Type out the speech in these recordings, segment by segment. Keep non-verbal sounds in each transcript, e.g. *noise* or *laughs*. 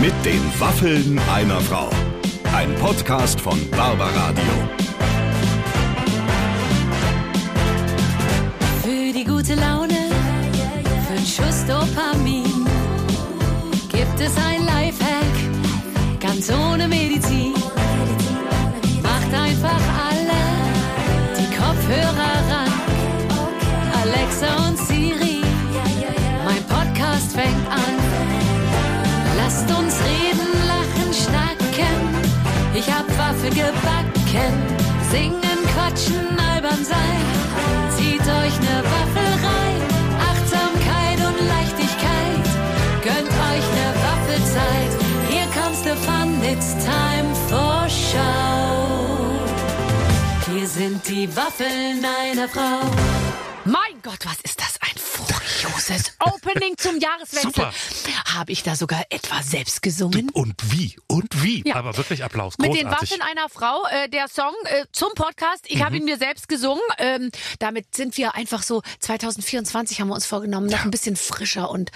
Mit den Waffeln einer Frau. Ein Podcast von Barbaradio. Für die gute Laune, für einen Schuss Dopamin gibt es ein Lifehack, ganz ohne Medizin. Ich hab Waffe gebacken. Singen, quatschen, albern sein. Zieht euch ne Waffel rein. Achtsamkeit und Leichtigkeit. Gönnt euch ne Waffelzeit. Here comes the fun, it's time for show. Hier sind die Waffeln einer Frau. Mein Gott, was ist das furioses Opening zum Jahreswechsel. Super. Habe ich da sogar etwa selbst gesungen? Und wie? Und wie? Ja. Aber wirklich Applaus. Mit Großartig. den Waffen einer Frau, äh, der Song äh, zum Podcast. Ich Mhm. habe ihn mir selbst gesungen. Ähm, damit sind wir einfach so 2024 haben wir uns vorgenommen, noch ein bisschen frischer und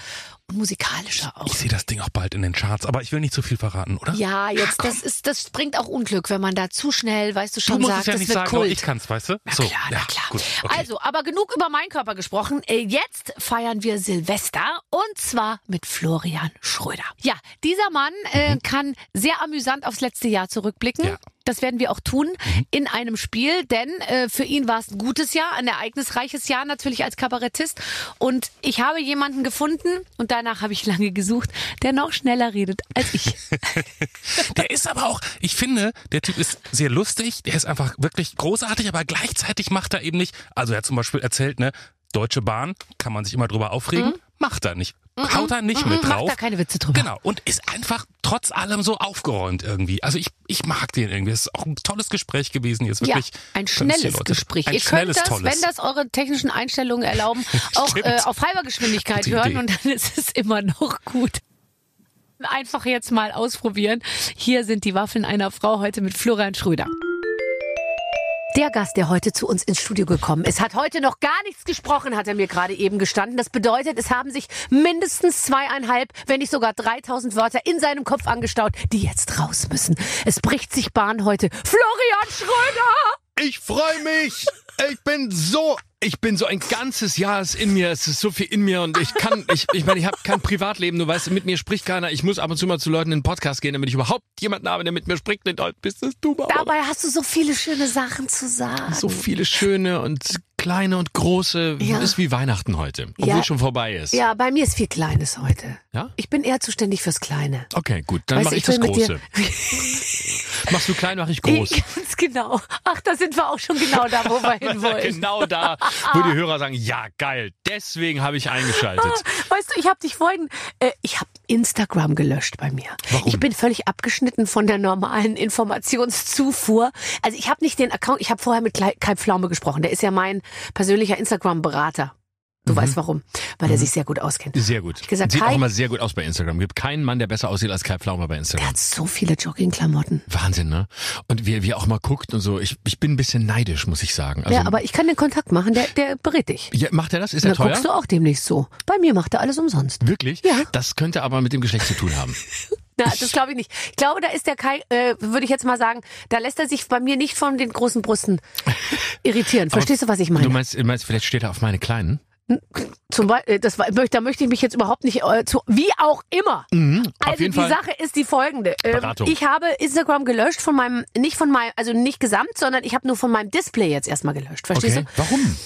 musikalischer auch. Ich sehe das Ding auch bald in den Charts, aber ich will nicht zu viel verraten, oder? Ja, jetzt komm. das ist das bringt auch Unglück, wenn man da zu schnell, weißt du schon, Du sagt, es ja das nicht wird sagen, Kult. ich kann's, weißt du? Na so, klar, ja, na klar. Gut, okay. Also, aber genug über meinen Körper gesprochen. Äh, Jetzt feiern wir Silvester und zwar mit Florian Schröder. Ja, dieser Mann äh, kann sehr amüsant aufs letzte Jahr zurückblicken. Mhm. Ja. Das werden wir auch tun in einem Spiel, denn äh, für ihn war es ein gutes Jahr, ein ereignisreiches Jahr natürlich als Kabarettist. Und ich habe jemanden gefunden und danach habe ich lange gesucht, der noch schneller redet als ich. *laughs* Der ist aber auch, ich finde, der Typ ist sehr lustig, der ist einfach wirklich großartig, aber gleichzeitig macht er eben nicht, also er hat zum Beispiel erzählt, ne, Deutsche Bahn, kann man sich immer drüber aufregen, macht er nicht. Haut er nicht mit Mhm. Macht drauf. da keine Witze drüber. Genau. Und ist einfach trotz allem so aufgeräumt irgendwie. Also ich, ich mag den irgendwie. Es ist auch ein tolles Gespräch gewesen. Jetzt wirklich. ja, ein schnelles Gespräch. Ein Ihr könnt schnelles, das, tolles. wenn das eure technischen Einstellungen erlauben, *laughs* auch äh, auf halber Geschwindigkeit hören Idee. und dann ist es immer noch gut. Einfach jetzt mal ausprobieren. Hier sind die Waffeln einer Frau heute mit Florian Schröder. Der Gast, der heute zu uns ins Studio gekommen ist, hat heute noch gar nichts gesprochen, hat er mir gerade eben gestanden. Das bedeutet, es haben sich mindestens zweieinhalb, wenn nicht sogar 3000 Wörter in seinem Kopf angestaut, die jetzt raus müssen. Es bricht sich Bahn heute. Florian Schröder! Ich freue mich. Ich bin so, ich bin so ein ganzes Jahr ist in mir. Es ist so viel in mir und ich kann, ich, ich meine, ich habe kein Privatleben. Du weißt, mit mir spricht keiner. Ich muss ab und zu mal zu Leuten in den Podcast gehen, damit ich überhaupt jemanden habe, der mit mir spricht. Und heute bist es du, Barbara. Dabei hast du so viele schöne Sachen zu sagen. So viele schöne und kleine und große. Ja. Ist wie Weihnachten heute, obwohl Ja. schon vorbei ist. Ja, bei mir ist viel Kleines heute. Ja? Ich bin eher zuständig fürs Kleine. Okay, gut. Dann mache ich, ich das Große. *laughs* Machst du klein, mache ich groß. *laughs* Ganz genau. Ach, da sind wir auch schon genau da, wo wir hin *laughs* wollen. genau da, wo die Hörer sagen, ja geil, deswegen habe ich eingeschaltet. Weißt du, ich habe dich vorhin, äh, ich habe Instagram gelöscht bei mir. Warum? Ich bin völlig abgeschnitten von der normalen Informationszufuhr. Also ich habe nicht den Account, ich habe vorher mit Kai Pflaume gesprochen. Der ist ja mein persönlicher Instagram-Berater. Du weißt warum, weil er sich sehr gut auskennt. Sehr gut. Ich gesagt, Sieht Kai- auch immer sehr gut aus bei Instagram. Gibt keinen Mann, der besser aussieht als Kai Pflaumer bei Der Instagram. hat so viele Joggingklamotten. Wahnsinn, ne? Und wie, wie er auch mal guckt und so. Ich, ich bin ein bisschen neidisch, muss ich sagen. Also, ja, aber ich kann den Kontakt machen, der, der berät dich. ja, macht er das? Ist Und er dann teuer? guckst du auch demnächst so. Bei mir macht er alles umsonst. Wirklich? Ja. Das könnte aber mit dem Geschlecht zu tun haben. *laughs* Na, das glaube ich nicht. Ich glaube, da ist der Kai, äh, würde ich jetzt mal sagen, da lässt er sich bei mir nicht von den großen Brüsten *laughs* irritieren. Verstehst du, was ich meine? Du meinst, meinst, vielleicht steht er auf meine kleinen? Zum Beispiel, das war, da möchte ich mich jetzt überhaupt nicht äh, zu, wie auch immer. Mhm, Also die Fall. Sache ist die folgende. Ähm, ich habe Instagram gelöscht von meinem, nicht von meinem, also nicht gesamt, sondern ich habe nur von meinem Display jetzt erstmal gelöscht. Verstehst Okay. du? Warum?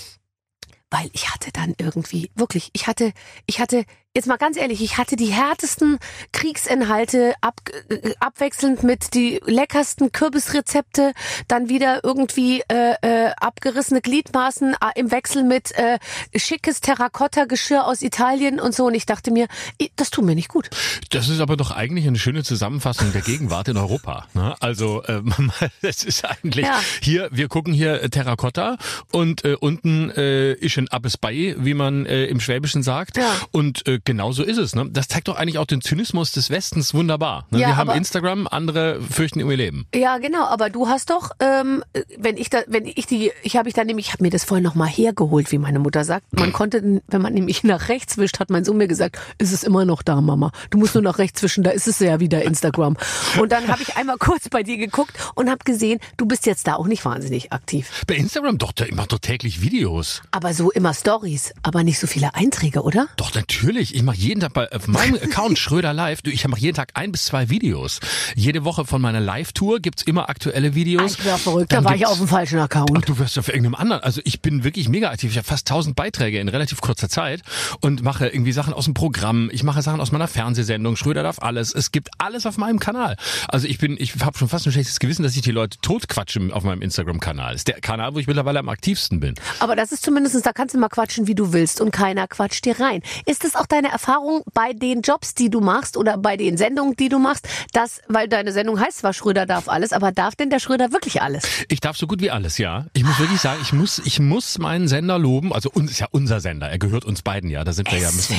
Weil ich hatte dann irgendwie, wirklich, ich hatte, ich hatte, jetzt mal ganz ehrlich, ich hatte die härtesten Kriegsinhalte ab, äh, abwechselnd mit die leckersten Kürbisrezepte, dann wieder irgendwie äh, äh, abgerissene Gliedmaßen äh, im Wechsel mit äh, schickes Terrakotta-Geschirr aus Italien und so. Und ich dachte mir, das tut mir nicht gut. Das ist aber doch eigentlich eine schöne Zusammenfassung der Gegenwart in Europa. Ne? Also *laughs* ähm, es ist eigentlich Ja. hier, wir gucken hier äh, Terrakotta und äh, unten äh, ist ein Abbes Bei, wie man äh, im Schwäbischen sagt. Ja. Und äh, äh, genau so ist es. Ne? Das zeigt doch eigentlich auch den Zynismus des Westens wunderbar. Ne? Ja, Wir haben Instagram, andere fürchten um ihr Leben. Ja, genau, aber du hast doch, ähm, wenn ich da, wenn ich die, ich habe ich dann nämlich, ich habe mir das vorhin noch mal hergeholt, wie meine Mutter sagt. Man konnte, wenn man nämlich nach rechts wischt, hat mein Sohn mir gesagt, ist es immer noch da, Mama. Du musst nur nach rechts wischen, da ist es ja wieder Instagram. Und dann habe ich einmal kurz bei dir geguckt und habe gesehen, du bist jetzt da auch nicht wahnsinnig aktiv. Bei Instagram doch, der macht doch täglich Videos. Aber so immer Stories, aber nicht so viele Einträge, oder? Doch, natürlich. Ich mache jeden Tag bei auf meinem *laughs* Account Schröder Live, du, ich mache jeden Tag ein bis zwei Videos. Jede Woche von meiner Live-Tour gibt's immer aktuelle Videos. Ich wäre verrückt, da Dann war ich auf dem falschen Ach, Account. du wirst auf irgendeinem anderen. Also ich bin wirklich mega aktiv. Ich habe fast 1000 Beiträge in relativ kurzer Zeit und mache irgendwie Sachen aus dem Programm. Ich mache Sachen aus meiner Fernsehsendung. Schröder darf alles. Es gibt alles auf meinem Kanal. Also ich bin, ich habe schon fast ein schlechtes Gewissen, dass ich die Leute totquatsche auf meinem Instagram-Kanal. Ist der Kanal, wo ich mittlerweile am aktivsten bin. Aber das ist zumindest, da kannst du mal quatschen, wie du willst und keiner quatscht dir rein. Ist es auch deine Erfahrung bei den Jobs, die du machst oder bei den Sendungen, die du machst, dass, weil deine Sendung heißt zwar Schröder darf alles, aber darf denn der Schröder wirklich alles? Ich darf so gut wie alles, ja. Ich muss wirklich sagen, ich muss, ich muss meinen Sender loben. Also uns ist ja unser Sender. Er gehört uns beiden, ja. Da sind wir ja müssen.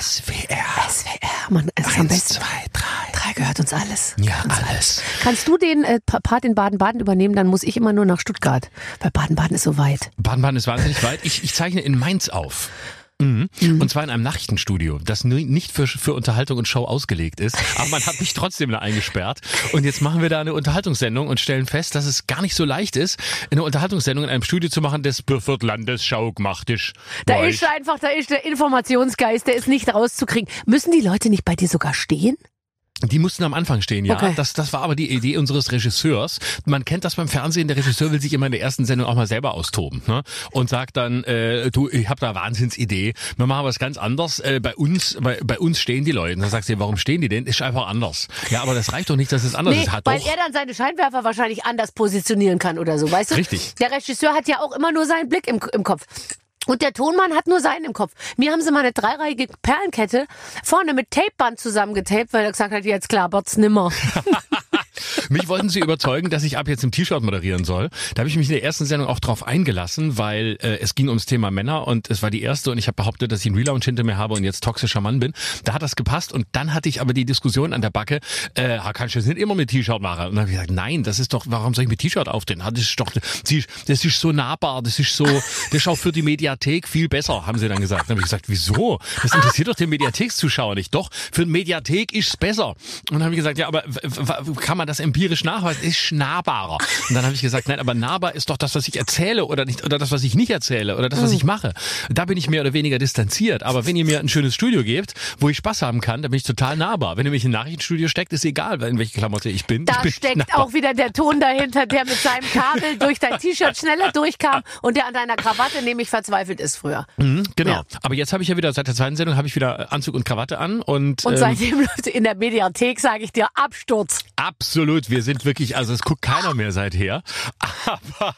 SWR. SWR, man, es ist am Eins, besten. zwei, drei. Drei gehört uns alles. Ja, uns alles. Kannst du den äh, Pa- Part in Baden-Baden übernehmen, dann muss ich immer nur nach Stuttgart. Weil Baden-Baden ist so weit. Baden-Baden ist wahnsinnig weit. Ich, ich zeichne in Mainz auf. Mhm. Und zwar in einem Nachrichtenstudio, das ni- nicht für, für Unterhaltung und Show ausgelegt ist. *laughs* Aber man hat mich trotzdem da eingesperrt. Und jetzt machen wir da eine Unterhaltungssendung und stellen fest, dass es gar nicht so leicht ist, eine Unterhaltungssendung in einem Studio zu machen, das wird Landesschau gemacht ist. Da ist einfach, da ist der Informationsgeist, der ist nicht rauszukriegen. Müssen die Leute nicht bei dir sogar stehen? Die mussten am Anfang stehen, ja. Okay. Das, das war aber die Idee unseres Regisseurs. Man kennt das beim Fernsehen. Der Regisseur will sich immer in der ersten Sendung auch mal selber austoben ne? und sagt dann, äh, du, ich habe da Wahnsinnsidee. Wir machen was ganz anders. Äh, bei uns, bei, bei uns stehen die Leute. Und dann sagst du, warum stehen die denn? Ist einfach anders. Ja, aber das reicht doch nicht, dass es anders Nee, ist. Hat weil doch. er dann seine Scheinwerfer wahrscheinlich anders positionieren kann oder so, weißt du? Richtig. Der Regisseur hat ja auch immer nur seinen Blick im, im Kopf. Und der Tonmann hat nur seinen im Kopf. Mir haben sie mal eine dreireihige Perlenkette vorne mit Tapeband zusammengetaped, weil er gesagt hat, jetzt klappert's nimmer. *laughs* Mich wollten sie überzeugen, dass ich ab jetzt im T-Shirt moderieren soll. Da habe ich mich in der ersten Sendung auch drauf eingelassen, weil äh, es ging ums Thema Männer und es war die erste und ich habe behauptet, dass ich einen Relaunch hinter mir habe und jetzt toxischer Mann bin. Da hat das gepasst und dann hatte ich aber die Diskussion an der Backe, äh, kannst du das nicht immer mit T-Shirt machen? Und dann habe ich gesagt, nein, das ist doch, warum soll ich mit T-Shirt auftreten? Ah, Das ist doch, das ist so nahbar, das ist so, das ist auch für die Mediathek viel besser, haben sie dann gesagt. Dann habe ich gesagt, wieso? Das interessiert doch den Mediathekszuschauer nicht. Doch, für eine Mediathek ist's besser. Und dann habe ich gesagt, ja, aber kann man das empirisch nachweisen? Ist nahbarer. Und dann habe ich gesagt, nein, aber nahbar ist doch das, was ich erzähle oder nicht, oder das, was ich nicht erzähle oder das, was ich mache. Da bin ich mehr oder weniger distanziert. Aber wenn ihr mir ein schönes Studio gebt, wo ich Spaß haben kann, dann bin ich total nahbar. Wenn ihr mich in ein Nachrichtenstudio steckt, ist egal, in welche Klamotte ich bin. ich Da bin steckt nahbar. auch wieder der Ton dahinter, der mit seinem Kabel durch dein T-Shirt schneller durchkam und der an deiner Krawatte nämlich verzweifelt ist früher. Mhm, genau. Ja. Aber jetzt habe ich ja wieder, seit der zweiten Sendung habe ich wieder Anzug und Krawatte an und, Und ähm, seitdem *laughs* läuft in der Mediathek, sage ich dir, Absturz. Absolut, wir sind wirklich, also es guckt keiner mehr seither. *laughs* Aber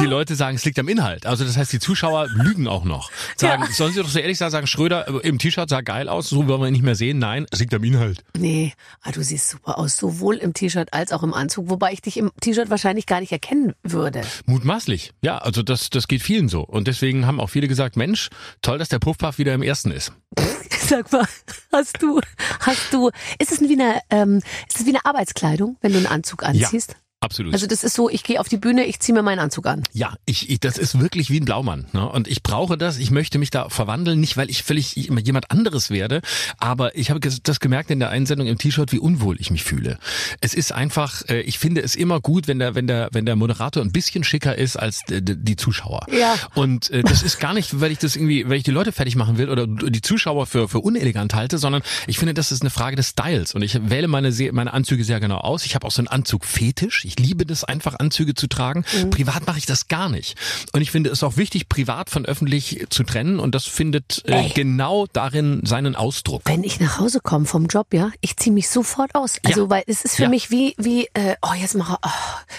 die Leute sagen, es liegt am Inhalt. Also das heißt, die Zuschauer lügen auch noch. Sagen, Ja. sollen sie doch so ehrlich sagen, sagen Schröder äh, im T-Shirt sah geil aus, so wollen wir ihn nicht mehr sehen. Nein, es liegt am Inhalt. Nee, ah, du siehst super aus, sowohl im T-Shirt als auch im Anzug, wobei ich dich im T-Shirt wahrscheinlich gar nicht erkennen würde. Mutmaßlich. Ja, also das, das geht vielen so. Und deswegen haben auch viele gesagt, Mensch, toll, dass der Puffpuff wieder im ersten ist. *laughs* Sag mal, hast du, hast du, ist es wie eine, ähm, ist es wie eine Arbeitskleidung, wenn du einen Anzug anziehst? Absolut. Also das ist so, ich gehe auf die Bühne, ich ziehe mir meinen Anzug an. Ja, ich, ich, das ist wirklich wie ein Blaumann. Ne? Und ich brauche das. Ich möchte mich da verwandeln, nicht weil ich völlig jemand anderes werde, aber ich habe das gemerkt in der Einsendung im T-Shirt, wie unwohl ich mich fühle. Es ist einfach, äh, ich finde es immer gut, wenn der, wenn der, wenn der Moderator ein bisschen schicker ist als die Zuschauer. Ja. Und äh, das ist gar nicht, weil ich das irgendwie, weil ich die Leute fertig machen will oder die Zuschauer für für unelegant halte, sondern ich finde, das ist eine Frage des Styles. Und ich wähle meine meine Anzüge sehr genau aus. Ich habe auch so einen Anzug-Fetisch. Ich liebe das einfach, Anzüge zu tragen. Privat mache ich das gar nicht. Und ich finde es auch wichtig, privat von öffentlich zu trennen. Und das findet äh, genau darin seinen Ausdruck. Wenn ich nach Hause komme vom Job, ja, ich ziehe mich sofort aus. Also, Ja. weil es ist für Ja. mich wie, wie, äh, oh, jetzt mache, oh,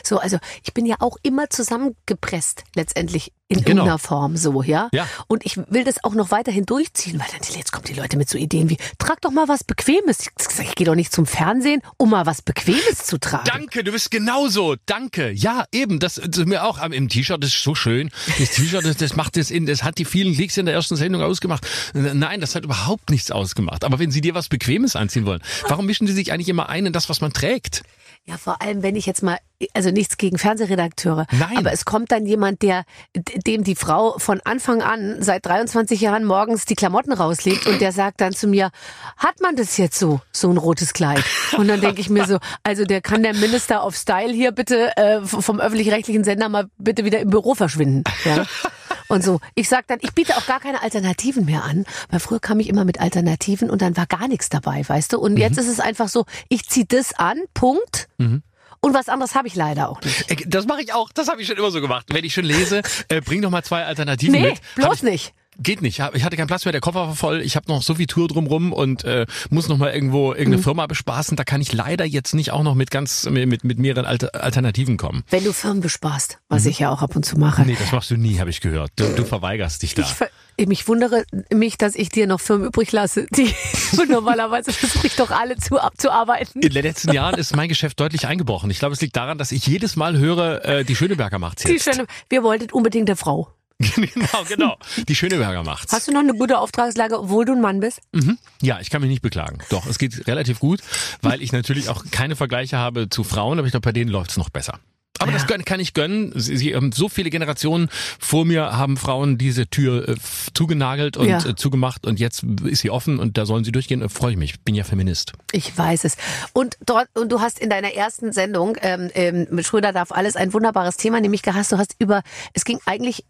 so, also ich bin ja auch immer zusammengepresst letztendlich in Genau. irgendeiner Form so, ja? Ja. Und ich will das auch noch weiterhin durchziehen, weil dann jetzt kommen die Leute mit so Ideen wie, trag doch mal was Bequemes. Ich, gehe doch nicht zum Fernsehen, um mal was Bequemes zu tragen. Danke, du bist genauso. Danke. Ja, eben. Das, ist mir auch im T-Shirt das ist so schön. Das T-Shirt, das, das macht das in, das hat die vielen Klicks in der ersten Sendung ausgemacht. Nein, das hat überhaupt nichts ausgemacht. Aber wenn Sie dir was Bequemes anziehen wollen, warum mischen Sie sich eigentlich immer ein in das, was man trägt? Ja, vor allem, wenn ich jetzt mal, also nichts gegen Fernsehredakteure, Nein. aber es kommt dann jemand, der, dem die Frau von Anfang an seit 23 Jahren morgens die Klamotten rauslegt und der sagt dann zu mir, hat man das jetzt so, so ein rotes Kleid? Und dann denke ich mir so, also der kann der Minister of Style hier bitte äh, vom öffentlich-rechtlichen Sender mal bitte wieder im Büro verschwinden. Ja? Und so, ich sag dann, ich biete auch gar keine Alternativen mehr an, weil früher kam ich immer mit Alternativen und dann war gar nichts dabei, weißt du? Und jetzt ist es einfach so, ich zieh das an, Punkt. Und was anderes habe ich leider auch nicht. Äh, Das mache ich auch. Das habe ich schon immer so gemacht. Wenn ich schon lese, äh, bring doch mal zwei Alternativen Nee, mit. Hab bloß ich, nicht. Geht nicht. Ich hatte keinen Platz mehr, der Koffer war voll. Ich habe noch so viel Tour drumrum und äh, muss noch mal irgendwo irgendeine Mhm. Firma bespaßen. Da kann ich leider jetzt nicht auch noch mit ganz mit, mit mehreren Alter, Alternativen kommen. Wenn du Firmen besparst, was ich ja auch ab und zu mache. Mhm. Nee, das machst du nie, habe ich gehört. Du, du verweigerst dich da. Ich, ver- mich wundere mich, dass ich dir noch Firmen übrig lasse. Die *laughs* normalerweise versuche ich doch alle zu abzuarbeiten. In den letzten Jahren ist mein Geschäft deutlich eingebrochen. Ich glaube, es liegt daran, dass ich jedes Mal höre, äh, die Schöneberger macht's Die jetzt. schöne, wir wollten unbedingt eine Frau. *laughs* genau, genau. Die Schöneberger macht's. Hast du noch eine gute Auftragslage, obwohl du ein Mann bist? Ja, ich kann mich nicht beklagen. Doch, es geht relativ gut, weil ich natürlich auch keine Vergleiche habe zu Frauen, aber ich glaube, bei denen läuft's noch besser. Aber das gönn- kann ich gönnen. Sie, sie, ähm, so viele Generationen vor mir haben Frauen diese Tür äh, zugenagelt und Ja. äh, zugemacht und jetzt ist sie offen und da sollen sie durchgehen. Äh, Freue ich mich. Bin ja Feminist. Ich weiß es. Und dort, und du hast in deiner ersten Sendung, ähm, ähm, mit Schröder darf alles, ein wunderbares Thema, nämlich gehasst. Du hast über, es ging eigentlich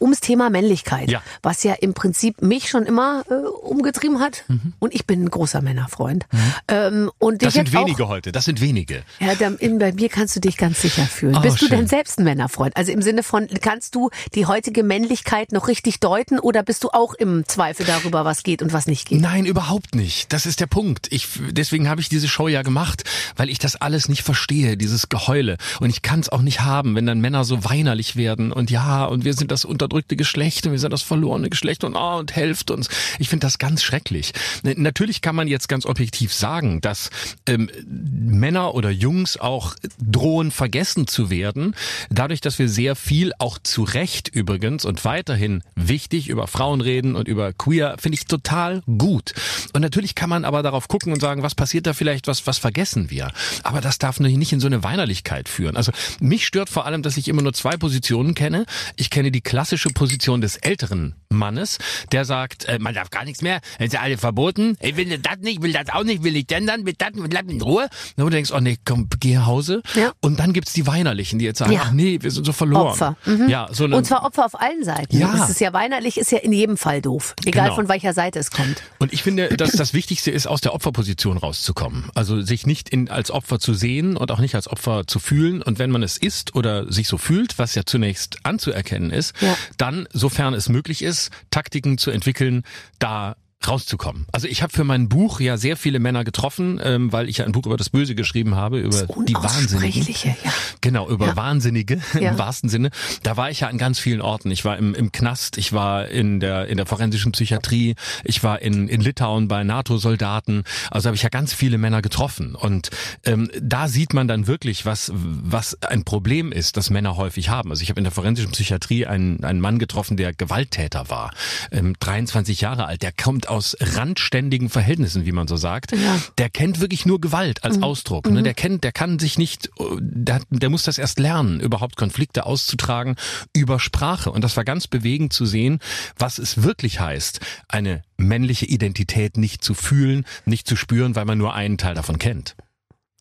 ums Thema Männlichkeit, Ja. was ja im Prinzip mich schon immer äh, umgetrieben hat. Und ich bin ein großer Männerfreund. Ähm, und Mhm. Das sind wenige Auch, heute. Das sind wenige. ja, dann, in, bei mir kannst du dich ganz sicher fühlen. Oh, Bist du schön. denn selbst ein Männerfreund? Also im Sinne von, kannst du die heutige Männlichkeit noch richtig deuten oder bist du auch im Zweifel darüber, was geht und was nicht geht? Nein, überhaupt nicht. Das ist der Punkt. Ich, deswegen habe ich diese Show ja gemacht, weil ich das alles nicht verstehe, dieses Geheule. Und ich kann es auch nicht haben, wenn dann Männer so weinerlich werden und ja, und wir sind das unterdrückte Geschlecht und wir sind das verlorene Geschlecht und ah, und helft uns. Ich finde das ganz schrecklich. Natürlich kann man jetzt ganz objektiv sagen, dass ähm, Männer oder Jungs auch drohen, vergessen zu werden, dadurch, dass wir sehr viel, auch zu Recht übrigens und weiterhin wichtig über Frauen reden und über Queer, finde ich total gut. Und natürlich kann man aber darauf gucken und sagen, was passiert da vielleicht, was, was vergessen wir. Aber das darf nicht in so eine Weinerlichkeit führen. Also mich stört vor allem, dass ich immer nur zwei Positionen kenne. Ich kenne die klassische Position des älteren Mannes, der sagt, äh, man darf gar nichts mehr, es ist ja alle verboten, ich will das nicht, will das auch nicht, will ich denn dann, will das, will das in Ruhe. Und du denkst, oh nee, komm, geh nach Hause. Ja. Und dann gibt's die Weinerlichen, die jetzt sagen, Ja. ach nee, wir sind so verloren. Opfer. Mhm. Ja, so eine, Und zwar Opfer auf allen Seiten. Ja. Das ist ja weinerlich, ist ja in jedem Fall doof. Egal Genau. von welcher Seite es kommt. Und ich finde, dass das Wichtigste ist, aus der Opferposition rauszukommen. Also sich nicht in, als Opfer zu sehen und auch nicht als Opfer zu fühlen. Und wenn man es ist oder sich so fühlt, was ja zunächst anzuerkennen ist, Ja. dann, sofern es möglich ist, Taktiken zu entwickeln, da rauszukommen. Also ich habe für mein Buch ja sehr viele Männer getroffen, ähm, weil ich ja ein Buch über das Böse geschrieben habe, über die Wahnsinnigen. Ja. Genau, über Ja. Wahnsinnige *laughs* Ja. im wahrsten Sinne. Da war ich ja an ganz vielen Orten. Ich war im, im Knast, ich war in der, in der forensischen Psychiatrie, ich war in, in Litauen bei NATO-Soldaten. Also habe ich ja ganz viele Männer getroffen. Und ähm, da sieht man dann wirklich, was, was ein Problem ist, das Männer häufig haben. Also ich habe in der forensischen Psychiatrie einen, einen Mann getroffen, der Gewalttäter war. Ähm, 23 Jahre alt, der kommt aus randständigen Verhältnissen, wie man so sagt. Ja. Der kennt wirklich nur Gewalt als Ausdruck. Ne? Der kennt, der kann sich nicht, äh, der, der muss das erst lernen, überhaupt Konflikte auszutragen über Sprache. Und das war ganz bewegend zu sehen, was es wirklich heißt, eine männliche Identität nicht zu fühlen, nicht zu spüren, weil man nur einen Teil davon kennt.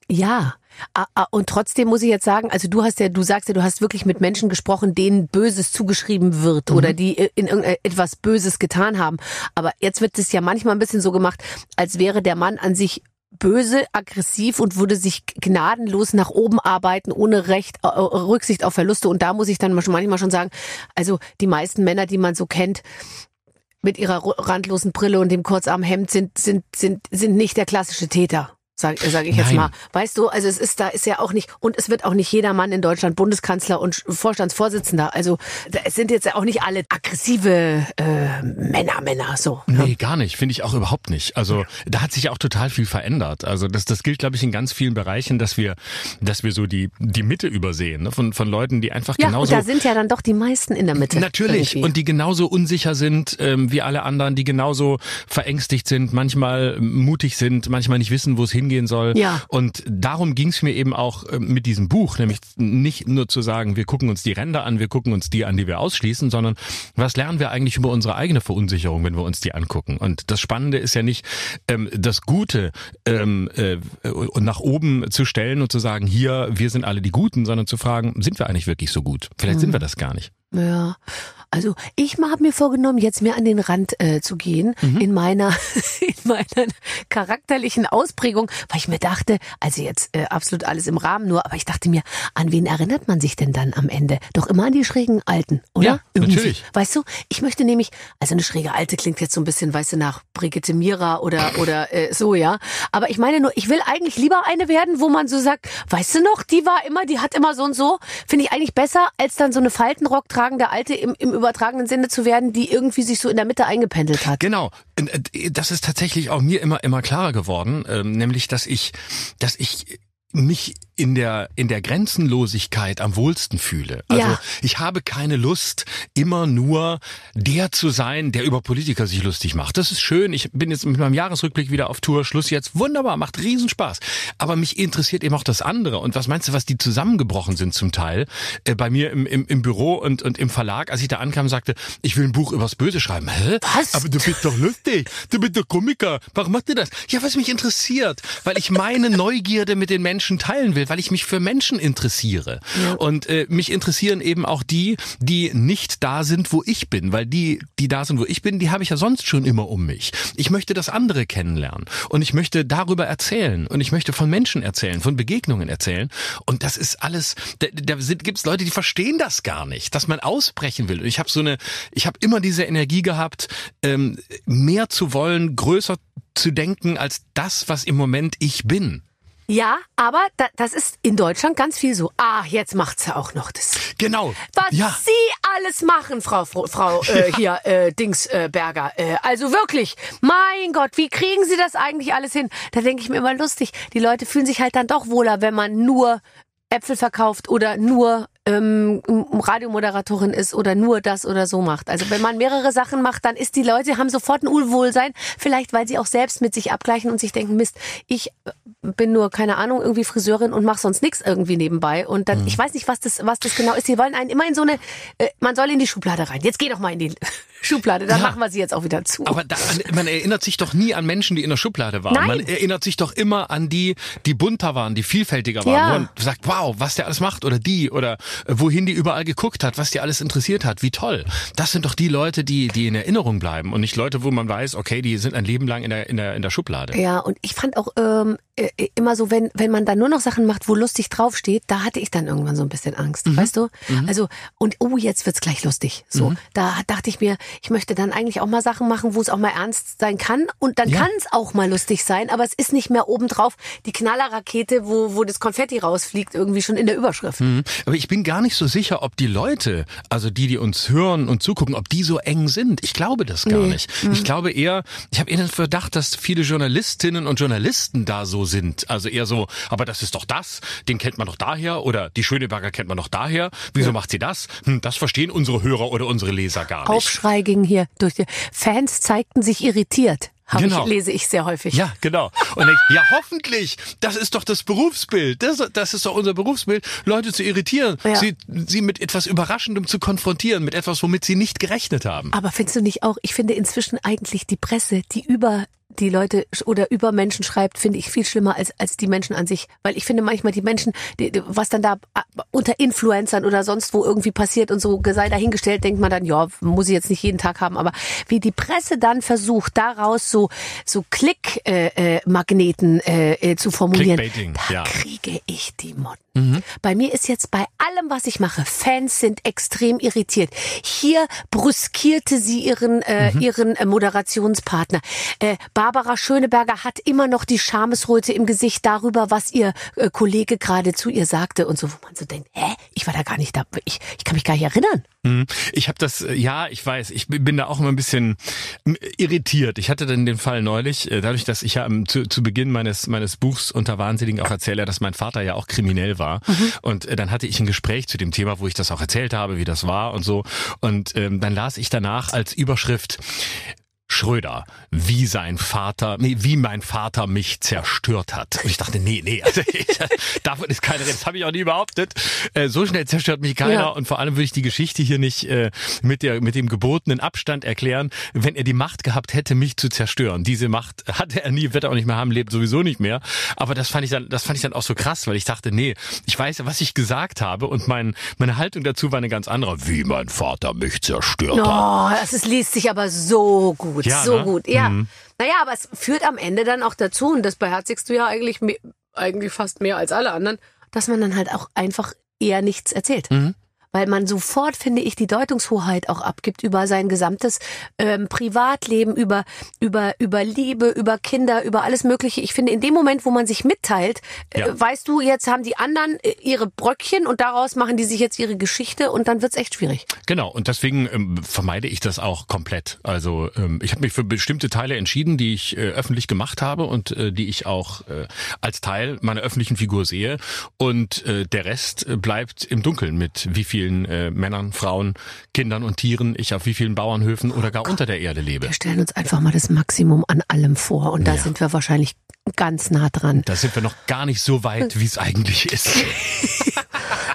Ja. Ah, ah, Und trotzdem muss ich jetzt sagen, also du hast ja, du sagst ja, du hast wirklich mit Menschen gesprochen, denen Böses zugeschrieben wird oder die in irgendetwas Böses getan haben. Aber jetzt wird es ja manchmal ein bisschen so gemacht, als wäre der Mann an sich böse, aggressiv und würde sich gnadenlos nach oben arbeiten, ohne Recht, äh, Rücksicht auf Verluste. Und da muss ich dann manchmal schon sagen, also die meisten Männer, die man so kennt, mit ihrer randlosen Brille und dem kurzarmen Hemd sind, sind, sind, sind nicht der klassische Täter. Sag, sag ich jetzt Nein. mal. Weißt du, also es ist da ist ja auch nicht und es wird auch nicht jeder Mann in Deutschland Bundeskanzler und Vorstandsvorsitzender. Also es sind jetzt ja auch nicht alle aggressive äh, Männer, Männer so. Nee, gar nicht. Finde ich auch überhaupt nicht. Also da hat sich ja auch total viel verändert. Also das, das gilt, glaube ich, in ganz vielen Bereichen, dass wir, dass wir so die, die Mitte übersehen, ne? von, von Leuten, die einfach Ja, genauso. und da sind ja dann doch die meisten in der Mitte. Natürlich. irgendwie. Und die genauso unsicher sind ähm, wie alle anderen, die genauso verängstigt sind, manchmal mutig sind, manchmal nicht wissen, wo es hingehen soll. Ja. Und darum ging es mir eben auch ähm, mit diesem Buch, nämlich nicht nur zu sagen, wir gucken uns die Ränder an, wir gucken uns die an, die wir ausschließen, sondern was lernen wir eigentlich über unsere eigene Verunsicherung, wenn wir uns die angucken. Und das Spannende ist ja nicht, ähm, das Gute ähm, äh, nach oben zu stellen und zu sagen, hier, wir sind alle die Guten, sondern zu fragen, sind wir eigentlich wirklich so gut? Vielleicht sind wir das gar nicht. Ja, also ich habe mir vorgenommen, jetzt mehr an den Rand äh, zu gehen Mhm. in meiner *laughs* in meiner charakterlichen Ausprägung, weil ich mir dachte, also jetzt äh, absolut alles im Rahmen nur, aber ich dachte mir, an wen erinnert man sich denn dann am Ende? Doch immer an die schrägen Alten, oder? Ja, natürlich. Weißt du, ich möchte nämlich, also eine schräge Alte klingt jetzt so ein bisschen, weißt du, nach Brigitte Mira oder oder äh, so, ja. Aber ich meine nur, ich will eigentlich lieber eine werden, wo man so sagt, weißt du noch, die war immer, die hat immer so und so. Finde ich eigentlich besser, als dann so eine Faltenrock tragende Alte im, im übertragenen Sinne zu werden, die irgendwie sich so in der Mitte eingependelt hat. Genau. Äh, Das ist tatsächlich auch mir immer immer klarer geworden, ähm, nämlich dass ich, dass ich mich in der in der Grenzenlosigkeit am wohlsten fühle. Also Ja. ich habe keine Lust, immer nur der zu sein, der über Politiker sich lustig macht. Das ist schön. Ich bin jetzt mit meinem Jahresrückblick wieder auf Tour. Schluss jetzt. Wunderbar, macht Riesenspaß. Aber mich interessiert eben auch das andere. Und was meinst du, was die zusammengebrochen sind zum Teil? Äh, bei mir im, im, im Büro und, und im Verlag, als ich da ankam, sagte, ich will ein Buch übers Böse schreiben. Hä? Was? Aber du bist doch lustig. Du bist doch Komiker. Warum macht ihr das? Ja, was mich interessiert. Weil ich meine Neugierde mit den Menschen teilen will, weil ich mich für Menschen interessiere. Und äh, mich interessieren eben auch die, die nicht da sind, wo ich bin. Weil die, die da sind, wo ich bin, die habe ich ja sonst schon immer um mich. Ich möchte das andere kennenlernen. Und ich möchte darüber erzählen. Und ich möchte von Menschen erzählen, von Begegnungen erzählen. Und das ist alles, da, da sind, gibt's Leute, die verstehen das gar nicht, dass man ausbrechen will. Und ich habe so eine, ich habe immer diese Energie gehabt, ähm, mehr zu wollen, größer zu denken als das, was im Moment ich bin. Ja, aber da, das ist in Deutschland ganz viel so. Ah, jetzt macht sie auch noch das. Genau. Was ja. Sie alles machen, Frau Frau, Frau äh, hier äh, Dings äh. Äh, also wirklich, mein Gott, wie kriegen Sie das eigentlich alles hin? Da denke ich mir immer lustig. Die Leute fühlen sich halt dann doch wohler, wenn man nur Äpfel verkauft oder nur ähm, Radiomoderatorin ist oder nur das oder so macht. Also wenn man mehrere Sachen macht, dann ist die Leute haben sofort ein Unwohlsein, vielleicht weil sie auch selbst mit sich abgleichen und sich denken, Mist, ich äh, bin nur keine Ahnung irgendwie Friseurin und mache sonst nichts irgendwie nebenbei und dann ich weiß nicht, was das was das genau ist. Die wollen einen immer in so eine äh, man soll in die Schublade rein. Jetzt geh doch mal in die *laughs* Schublade, dann Ja. machen wir sie jetzt auch wieder zu. Aber da, man erinnert sich doch nie an Menschen, die in der Schublade waren. Nein. Man erinnert sich doch immer an die, die bunter waren, die vielfältiger waren. Ja. Man sagt, wow, was der alles macht oder die oder wohin die überall geguckt hat, was die alles interessiert hat, wie toll. Das sind doch die Leute, die, die in Erinnerung bleiben und nicht Leute, wo man weiß, okay, die sind ein Leben lang in der, in der, in der Schublade. Ja, und ich fand auch ähm, äh, immer so, wenn, wenn man dann nur noch Sachen macht, wo lustig draufsteht, da hatte ich dann irgendwann so ein bisschen Angst, Mhm. weißt du? Also, und oh, jetzt wird's gleich lustig. So, da dachte ich mir, ich möchte dann eigentlich auch mal Sachen machen, wo es auch mal ernst sein kann. Und dann Ja. kann es auch mal lustig sein, aber es ist nicht mehr obendrauf die Knallerrakete, wo, wo das Konfetti rausfliegt, irgendwie schon in der Überschrift. Mhm. Aber ich bin gar nicht so sicher, ob die Leute, also die, die uns hören und zugucken, ob die so eng sind. Ich glaube das gar Nee. nicht. Ich glaube eher, ich habe eher den Verdacht, dass viele Journalistinnen und Journalisten da so sind. Also eher so, aber das ist doch das, den kennt man doch daher oder die Schöneberger kennt man doch daher. Wieso macht sie das? Hm, das verstehen unsere Hörer oder unsere Leser gar nicht. Aufschrei ging hier durch die Fans zeigten sich irritiert. Hab Genau. ich, lese ich sehr häufig. Ja, genau. Und ich, ja, hoffentlich. Das ist doch das Berufsbild. Das, das ist doch unser Berufsbild, Leute zu irritieren, Ja. sie, sie mit etwas Überraschendem zu konfrontieren, mit etwas, womit sie nicht gerechnet haben. Aber findest du nicht auch, ich finde inzwischen eigentlich die Presse, die über die Leute oder über Menschen schreibt, finde ich viel schlimmer als, als die Menschen an sich. Weil ich finde manchmal die Menschen, die, die, was dann da ah, unter Influencern oder sonst wo irgendwie passiert und so sei dahingestellt, denkt man dann, ja, muss ich jetzt nicht jeden Tag haben. Aber wie die Presse dann versucht, daraus so, so Klick-Magneten äh, äh, äh, äh, zu formulieren, da ja. kriege ich die Motten. Bei mir ist jetzt bei allem, was ich mache, Fans sind extrem irritiert. Hier brüskierte sie ihren, äh, ihren äh, Moderationspartner. Äh, Barbara Schöneberger hat immer noch die Schamesröte im Gesicht darüber, was ihr äh, Kollege gerade zu ihr sagte und so, wo man so denkt, hä, ich war da gar nicht da, ich, ich kann mich gar nicht erinnern. Mhm. Ich habe das, äh, ja, ich weiß, ich bin da auch immer ein bisschen ähm, irritiert. Ich hatte dann den Fall neulich, äh, dadurch, dass ich ja am- zu, zu Beginn meines, meines Buchs unter Wahnsinnigen auch erzähle, dass mein Vater ja auch kriminell war. Und äh, dann hatte ich ein Gespräch zu dem Thema, wo ich das auch erzählt habe, wie das war und so. Und ähm, dann las ich danach als Überschrift, Schröder, wie sein Vater, nee, wie mein Vater mich zerstört hat. Und ich dachte, nee, nee, also ich, *laughs* davon ist keine Rede. Das habe ich auch nie behauptet. Äh, so schnell zerstört mich keiner. Ja. Und vor allem würde ich die Geschichte hier nicht äh, mit der mit dem gebotenen Abstand erklären, wenn er die Macht gehabt hätte, mich zu zerstören. Diese Macht hatte er nie, wird er auch nicht mehr haben, lebt sowieso nicht mehr. Aber das fand ich dann, das fand ich dann auch so krass, weil ich dachte, nee, ich weiß ja, was ich gesagt habe und mein meine Haltung dazu war eine ganz andere. Wie mein Vater mich zerstört hat. Oh, das ist, liest sich aber so gut, Ja, so ne? gut. Ja. Naja, aber es führt am Ende dann auch dazu, und das beherzigst du ja eigentlich, eigentlich fast mehr als alle anderen, dass man dann halt auch einfach eher nichts erzählt. Weil man sofort, finde ich, die Deutungshoheit auch abgibt über sein gesamtes ähm, Privatleben, über, über, über Liebe, über Kinder, über alles Mögliche. Ich finde, in dem Moment, wo man sich mitteilt, äh, Ja. weißt du, jetzt haben die anderen äh, ihre Bröckchen und daraus machen die sich jetzt ihre Geschichte und dann wird's echt schwierig. Genau, und deswegen ähm, vermeide ich das auch komplett. Also ähm, ich habe mich für bestimmte Teile entschieden, die ich äh, öffentlich gemacht habe und äh, die ich auch äh, als Teil meiner öffentlichen Figur sehe. Und äh, der Rest äh, bleibt im Dunkeln mit wie vielen äh, Männern, Frauen, Kindern und Tieren ich auf wie vielen Bauernhöfen oder gar unter der Erde lebe. Wir stellen uns einfach mal das Maximum an allem vor und da Ja. sind wir wahrscheinlich ganz nah dran. Da sind wir noch gar nicht so weit, wie es eigentlich ist. *laughs*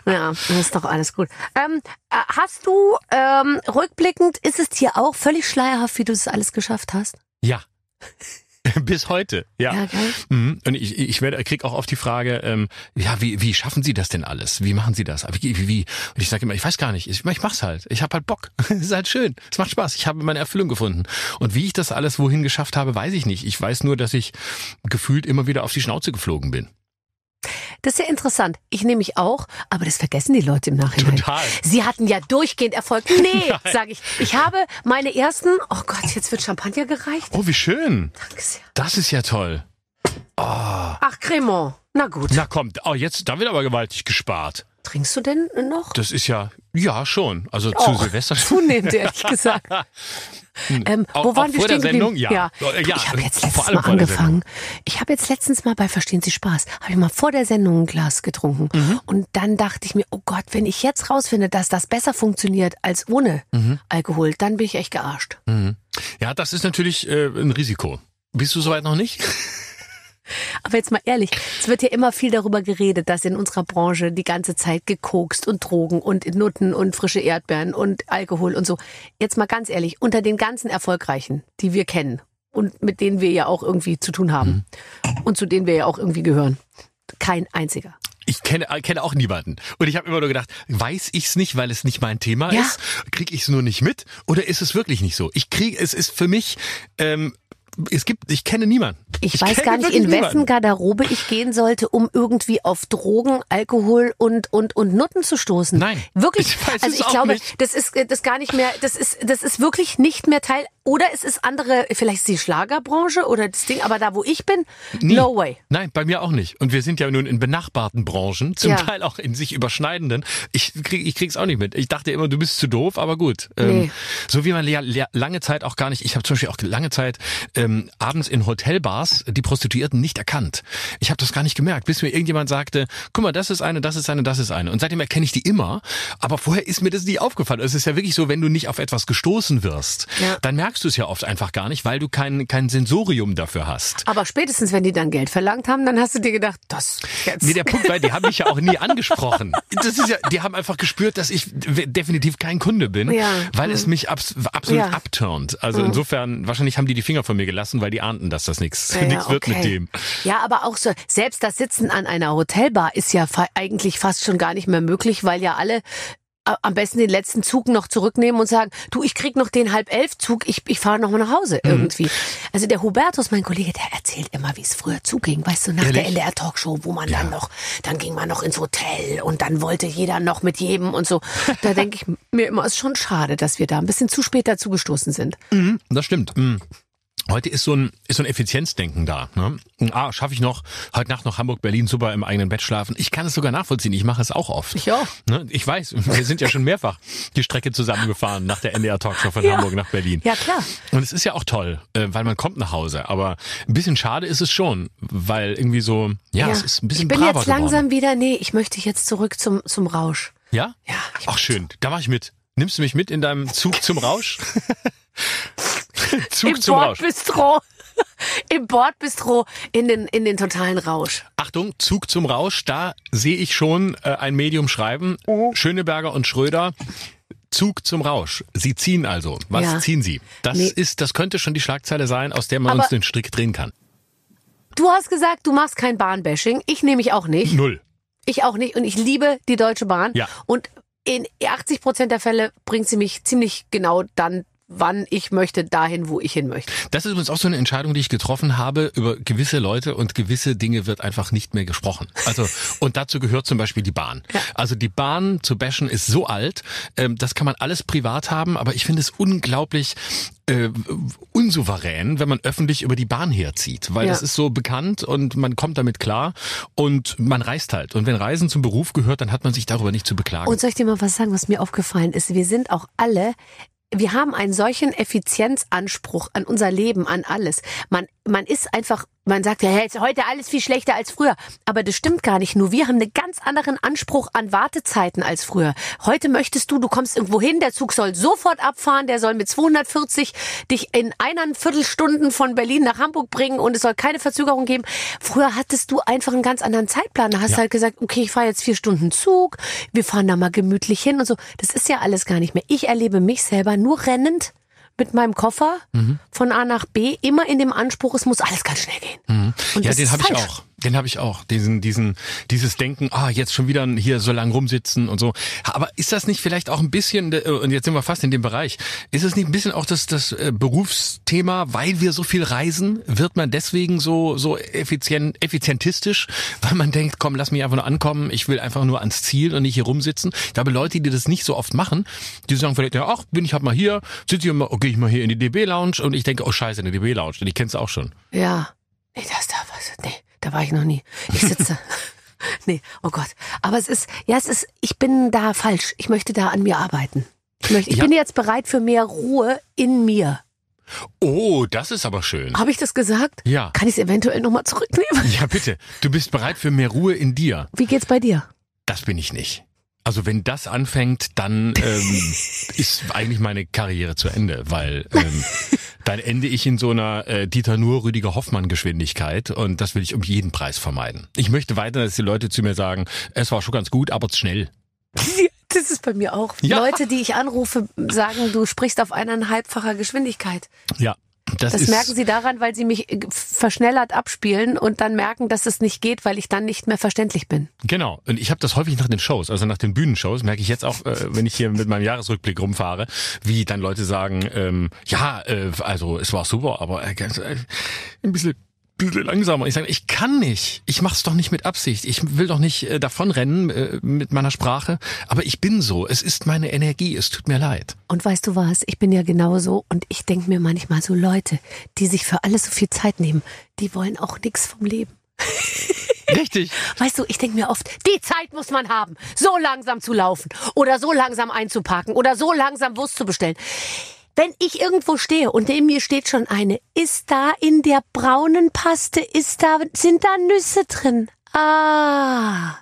Ja, das ist doch alles gut. Ähm, äh, hast du ähm, rückblickend, ist es dir auch völlig schleierhaft, wie du es alles geschafft hast? Ja. *laughs* Bis heute, ja. Ja, geil. Mhm. Und ich, ich werde, krieg auch oft die Frage, ähm, ja, wie, wie schaffen Sie das denn alles? Wie machen Sie das? Wie, wie, wie? Und ich sage immer, ich weiß gar nicht. Ich, ich mach's halt. Ich habe halt Bock. Es *laughs* ist halt schön. Es macht Spaß. Ich habe meine Erfüllung gefunden. Und wie ich das alles wohin geschafft habe, weiß ich nicht. Ich weiß nur, dass ich gefühlt immer wieder auf die Schnauze geflogen bin. Das ist ja interessant. Ich nehme mich auch, aber das vergessen die Leute im Nachhinein. Total. Sie hatten ja durchgehend Erfolg. Nee, *laughs* sage ich. Ich habe meine ersten, oh Gott, jetzt wird Champagner gereicht. Oh, wie schön. Danke sehr. Das ist ja toll. Ach, Cremant. Na gut. Na kommt, oh, jetzt, da wird aber gewaltig gespart. Trinkst du denn noch? Das ist ja, ja schon. Also zu Auch Silvester *laughs* Zunehmend, ehrlich gesagt. Ähm, Auch- wo auch waren wir vor der stehen geblieben? Sendung? Ja. ja. Ja, ich habe jetzt letztens mal der angefangen. Ich habe jetzt letztens mal bei Verstehen Sie Spaß, habe ich mal vor der Sendung ein Glas getrunken. Mhm. Und dann dachte ich mir, oh Gott, wenn ich jetzt rausfinde, dass das besser funktioniert als ohne Mhm. Alkohol, dann bin ich echt gearscht. Ja, das ist natürlich äh, ein Risiko. Bist du soweit noch nicht? *laughs* Aber jetzt mal ehrlich, es wird ja immer viel darüber geredet, dass in unserer Branche die ganze Zeit gekokst und Drogen und Nutten und frische Erdbeeren und Alkohol und so. Jetzt mal ganz ehrlich, unter den ganzen Erfolgreichen, die wir kennen und mit denen wir ja auch irgendwie zu tun haben und zu denen wir ja auch irgendwie gehören, kein einziger. Ich kenne, kenne auch niemanden. Und ich habe immer nur gedacht, weiß ich's nicht, weil es nicht mein Thema Ja. ist? Krieg ich's nur nicht mit? Oder ist es wirklich nicht so? Ich krieg, es ist für mich, ähm, es gibt, ich kenne niemanden. Ich, weiß kenne gar nicht, in wessen niemanden. Garderobe ich gehen sollte, um irgendwie auf Drogen, Alkohol und und und Nutten zu stoßen. Nein, wirklich. ich weiß also es ich auch glaube, nicht. das ist das gar nicht mehr. Das ist das ist wirklich nicht mehr Teil. Oder es ist andere. Vielleicht ist die Schlagerbranche oder das Ding. Aber da, wo ich bin, Nie. no way. Nein, bei mir auch nicht. Und wir sind ja nun in benachbarten Branchen, zum Ja. Teil auch in sich überschneidenden. Ich krieg, ich krieg's auch nicht mit. Ich dachte immer, du bist zu doof, aber gut. Ähm, Nee. so wie man ja ja lange Zeit auch gar nicht, ich habe zum Beispiel auch lange Zeit ähm, abends in Hotelbars die Prostituierten nicht erkannt. Ich habe das gar nicht gemerkt, bis mir irgendjemand sagte, guck mal, das ist eine, das ist eine, das ist eine. Und seitdem erkenne ich die immer, aber vorher ist mir das nie aufgefallen. Es ist ja wirklich so, wenn du nicht auf etwas gestoßen wirst, Ja. dann merkst du es ja oft einfach gar nicht, weil du kein, kein Sensorium dafür hast. Aber spätestens, wenn die dann Geld verlangt haben, dann hast du dir gedacht, das jetzt. Nee, der Punkt war, die haben mich ja auch nie *laughs* angesprochen. Das ist ja, die haben einfach gespürt, dass ich definitiv kein Kunde bin, Ja. weil es mich abs absolut Ja. abturnt. Also insofern, wahrscheinlich haben die die Finger von mir gelassen, weil die ahnten, dass das nichts Ja, nichts wird okay. mit dem. Ja, aber auch so, selbst das Sitzen an einer Hotelbar ist ja eigentlich fast schon gar nicht mehr möglich, weil ja alle am besten den letzten Zug noch zurücknehmen und sagen, du, ich krieg noch den halb elf Zug, ich, ich fahre noch mal nach Hause Mhm. irgendwie. Also der Hubertus, mein Kollege, der erzählt immer, wie es früher zuging. Weißt du, nach der Ehrlich? NDR Talkshow, wo man dann noch, dann ging man noch ins Hotel und dann wollte jeder noch mit jedem und so. Da denke ich *laughs* mir immer, es ist schon schade, dass wir da ein bisschen zu spät dazu gestoßen sind. Das stimmt. Mm. Heute ist so ein, ist so ein Effizienzdenken da. Ne? Ah, schaffe ich noch heute Nacht noch Hamburg, Berlin super im eigenen Bett schlafen. Ich kann es sogar nachvollziehen. Ich mache es auch oft. Ich auch. Ne? Ich weiß, wir sind ja schon mehrfach die Strecke zusammengefahren nach der NDR Talkshow von Ja. Hamburg nach Berlin. Ja, klar. Und es ist ja auch toll, äh, weil man kommt nach Hause. Aber ein bisschen schade ist es schon, weil irgendwie so, ja, es ist ein bisschen ich bin jetzt langsam geworden. wieder, nee, ich möchte jetzt zurück zum, zum Rausch. Ja? Ja, Ach schön, da mach ich mit. Nimmst du mich mit in deinem Zug zum Rausch? *laughs* Zug Im zum Rausch. Bordbistro. *laughs* Im Bordbistro in den, in den totalen Rausch. Achtung, Zug zum Rausch, da sehe ich schon äh, ein Medium schreiben. Oh. Schöneberger und Schröder. Zug zum Rausch. Sie ziehen also. Was Ja. ziehen Sie? Das Nee. ist, das könnte schon die Schlagzeile sein, aus der man Aber- uns den Strick drehen kann. Du hast gesagt, du machst kein Bahnbashing. Ich nehme mich auch nicht. Null. Ich auch nicht. Und ich liebe die Deutsche Bahn. Ja. Und in 80 Prozent der Fälle bringt sie mich ziemlich genau dann, wann ich möchte, dahin, wo ich hin möchte. Das ist übrigens auch so eine Entscheidung, die ich getroffen habe. Über gewisse Leute und gewisse Dinge wird einfach nicht mehr gesprochen. Also, und dazu gehört zum Beispiel die Bahn. Ja. Also die Bahn zu bashen ist so alt, ähm, das kann man alles privat haben, aber ich finde es unglaublich äh, unsouverän, wenn man öffentlich über die Bahn herzieht, weil Ja. das ist so bekannt und man kommt damit klar und man reist halt. Und wenn Reisen zum Beruf gehört, dann hat man sich darüber nicht zu beklagen. Und soll ich dir mal was sagen, was mir aufgefallen ist? Wir sind auch alle wir haben einen solchen Effizienzanspruch an unser Leben, an alles. Man, man ist einfach, man sagt ja, hey, ist heute alles viel schlechter als früher. Aber das stimmt gar nicht. Nur wir haben einen ganz anderen Anspruch an Wartezeiten als früher. Heute möchtest du, du kommst irgendwo hin, der Zug soll sofort abfahren, der soll mit 240 dich in einer Viertelstunden von Berlin nach Hamburg bringen und es soll keine Verzögerung geben. Früher hattest du einfach einen ganz anderen Zeitplan. Da hast Ja. du halt gesagt, okay, ich fahre jetzt vier Stunden Zug, wir fahren da mal gemütlich hin und so. Das ist ja alles gar nicht mehr. Ich erlebe mich selber nur rennend mit meinem Koffer Mhm. von A nach B, immer in dem Anspruch, es muss alles ganz schnell gehen. Und ja, das den habe ich auch. Den habe ich auch. Diesen, diesen, dieses Denken, ah, jetzt schon wieder hier so lang rumsitzen und so. Aber ist das nicht vielleicht auch ein bisschen, äh, und jetzt sind wir fast in dem Bereich, ist es nicht ein bisschen auch das, das äh, Berufsthema, weil wir so viel reisen, wird man deswegen so, so effizient, effizientistisch, weil man denkt, komm, lass mich einfach nur ankommen, ich will einfach nur ans Ziel und nicht hier rumsitzen. Ich glaube, Leute, die das nicht so oft machen, die sagen vielleicht, ja, ach, bin ich halt mal hier, sitze ich mal, okay, ich mal hier in die DB-Lounge und ich denke, oh scheiße, eine DB-Lounge, und ich kenn's auch schon. Ja. Nee, das da was. Nee, da war ich noch nie. Ich sitze. *laughs* nee, oh Gott. Aber es ist, ja, es ist, ich bin da falsch. Ich möchte da an mir arbeiten. Ich, möchte, ich Ja. bin jetzt bereit für mehr Ruhe in mir. Oh, das ist aber schön. Habe ich das gesagt? Ja. Kann ich es eventuell nochmal zurücknehmen? Ja, bitte. Du bist bereit für mehr Ruhe in dir. Wie geht's bei dir? Das bin ich nicht. Also wenn das anfängt, dann ähm, *laughs* ist eigentlich meine Karriere zu Ende, weil ähm, dann ende ich in so einer äh, Dieter Nuhr, Rüdiger Hoffmann Geschwindigkeit und das will ich um jeden Preis vermeiden. Ich möchte weiter, dass die Leute zu mir sagen, es war schon ganz gut, aber schnell. *laughs* Das ist bei mir auch. Ja. Leute, die ich anrufe, sagen, du sprichst auf eineinhalbfacher Geschwindigkeit. Ja, das, Das merken sie daran, weil sie mich äh, verschnellert abspielen und dann merken, dass es nicht geht, weil ich dann nicht mehr verständlich bin. Genau. Und ich habe das häufig nach den Shows, also nach den Bühnenshows, merke ich jetzt auch, äh, wenn ich hier mit meinem Jahresrückblick rumfahre, wie dann Leute sagen, ähm, ja, äh, also es war super, aber äh, äh, ein bisschen bisschen langsamer. Ich sage, ich kann nicht. Ich mach's doch nicht mit Absicht. Ich will doch nicht äh, davonrennen äh, mit meiner Sprache. Aber ich bin so. Es ist meine Energie. Es tut mir leid. Und weißt du was, ich bin ja genauso und ich denke mir manchmal so Leute, die sich für alles so viel Zeit nehmen, die wollen auch nichts vom Leben. *laughs* Richtig. Weißt du, ich denke mir oft, die Zeit muss man haben, so langsam zu laufen oder so langsam einzupacken oder so langsam Wurst zu bestellen. Wenn ich irgendwo stehe und neben mir steht schon eine, ist da in der braunen Paste, ist da, sind da Nüsse drin? Ah.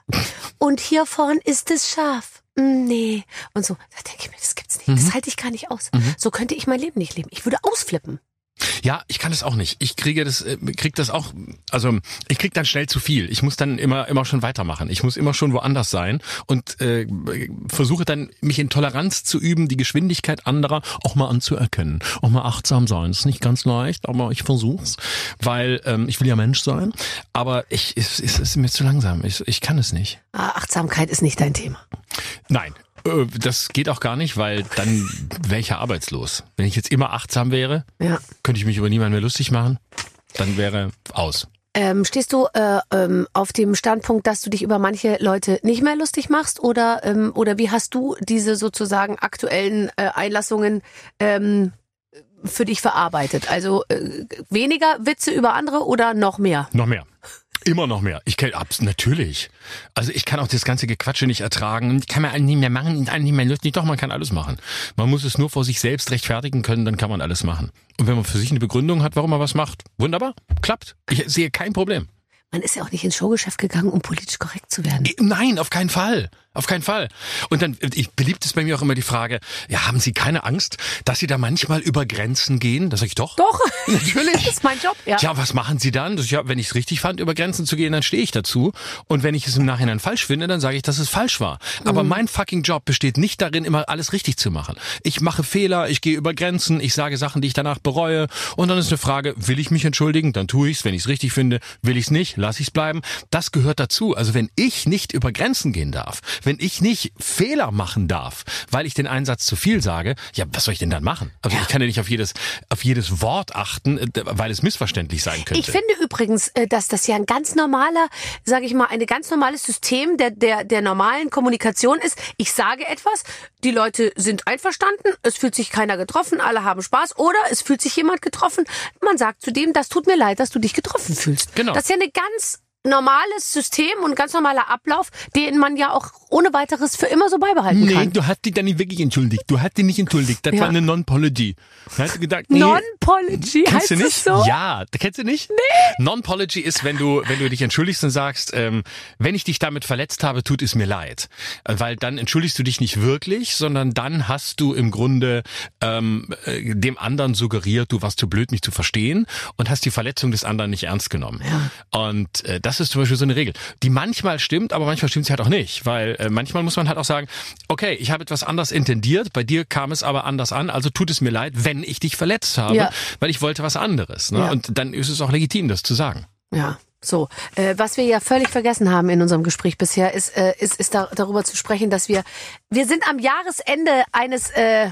Und hier vorn ist es scharf. Mm, Nee. Und so, da denke ich mir, das gibt's nicht. Das halte ich gar nicht aus. So könnte ich mein Leben nicht leben. Ich würde ausflippen. Ja, ich kann das auch nicht. Ich kriege das, äh, krieg das auch, also ich krieg dann schnell zu viel. Ich muss dann immer, immer schon weitermachen. Ich muss immer schon woanders sein und äh, versuche dann, mich in Toleranz zu üben, die Geschwindigkeit anderer auch mal anzuerkennen. Auch mal achtsam sein. ist nicht ganz leicht, aber ich versuch's, weil ähm, ich will ja Mensch sein. Aber ich, es, es ist mir zu langsam. Ich, ich kann es nicht. Ah, Achtsamkeit ist nicht dein Thema. Nein. Äh, Das geht auch gar nicht, weil dann wäre ich ja arbeitslos. Wenn ich jetzt immer achtsam wäre, Ja. könnte ich mich über niemanden mehr lustig machen. Dann wäre aus. Ähm, stehst du äh, ähm, auf dem Standpunkt, dass du dich über manche Leute nicht mehr lustig machst oder ähm, oder wie hast du diese sozusagen aktuellen äh, Einlassungen ähm, für dich verarbeitet? Also äh, weniger Witze über andere oder noch mehr? Noch mehr. Immer noch mehr. Ich kann, abs natürlich. Also ich kann auch das ganze Gequatsche nicht ertragen. Ich kann mir einen nicht mehr machen, einen nicht mehr lustig. Doch, man kann alles machen. Man muss es nur vor sich selbst rechtfertigen können, dann kann man alles machen. Und wenn man für sich eine Begründung hat, warum man was macht, wunderbar, klappt. Ich sehe kein Problem. Man ist ja auch nicht ins Showgeschäft gegangen, um politisch korrekt zu werden. Nein, auf keinen Fall. Auf keinen Fall. Und dann, ich, beliebt ist bei mir auch immer die Frage, ja, haben Sie keine Angst, dass Sie da manchmal über Grenzen gehen? Da sag ich doch. Doch, *laughs* Natürlich. *laughs* das ist mein Job. Ja. Ja, was machen Sie dann? Das, ja, wenn ich es richtig fand, über Grenzen zu gehen, dann stehe ich dazu. Und wenn ich es im Nachhinein falsch finde, dann sage ich, dass es falsch war. Aber mein fucking Job besteht nicht darin, immer alles richtig zu machen. Ich mache Fehler, ich gehe über Grenzen, ich sage Sachen, die ich danach bereue. Und dann ist eine Frage, will ich mich entschuldigen? Dann tue ich's. Wenn ich es richtig finde, will ich's nicht, lass ich's bleiben. Das gehört dazu. Also wenn ich nicht über Grenzen gehen darf, wenn ich nicht Fehler machen darf, weil ich den Einsatz zu viel sage, ja, was soll ich denn dann machen? Also ich kann ja nicht auf jedes, auf jedes Wort achten, äh, weil es missverständlich sein könnte. Ich finde übrigens, äh, dass das ja ein ganz normaler, sage ich mal, ein ganz normales System der, der, der normalen Kommunikation ist. Ich sage etwas, die Leute sind einverstanden, es fühlt sich keiner getroffen, alle haben Spaß oder es fühlt sich jemand getroffen. Man sagt zu dem, das tut mir leid, dass du dich getroffen fühlst. Genau. Das ist ja eine ganz normales System und ganz normaler Ablauf, den man ja auch ohne weiteres für immer so beibehalten Nee, kann. du hast dich da nicht wirklich entschuldigt. Du hast dich nicht entschuldigt. Das Ja. war eine Non-Pology. Da hast du gedacht, nee, Non-Pology heißt du nicht? so? Ja, kennst du nicht? Nee. Non-Pology ist, wenn du, wenn du dich entschuldigst und sagst, ähm, wenn ich dich damit verletzt habe, tut es mir leid. Äh, Weil dann entschuldigst du dich nicht wirklich, sondern dann hast du im Grunde ähm, äh, dem anderen suggeriert, du warst zu blöd, mich zu verstehen und hast die Verletzung des anderen nicht ernst genommen. Und äh, das ist zum Beispiel so eine Regel, die manchmal stimmt, aber manchmal stimmt sie halt auch nicht. Weil äh, manchmal muss man halt auch sagen, okay, ich habe etwas anders intendiert, bei dir kam es aber anders an, also tut es mir leid, wenn ich dich verletzt habe, Ja. weil ich wollte was anderes. Ne? Ja. Und dann ist es auch legitim, das zu sagen. Ja, so. Äh, was wir ja völlig vergessen haben in unserem Gespräch bisher, ist, äh, ist, ist da, darüber zu sprechen, dass wir, wir sind am Jahresende eines, äh,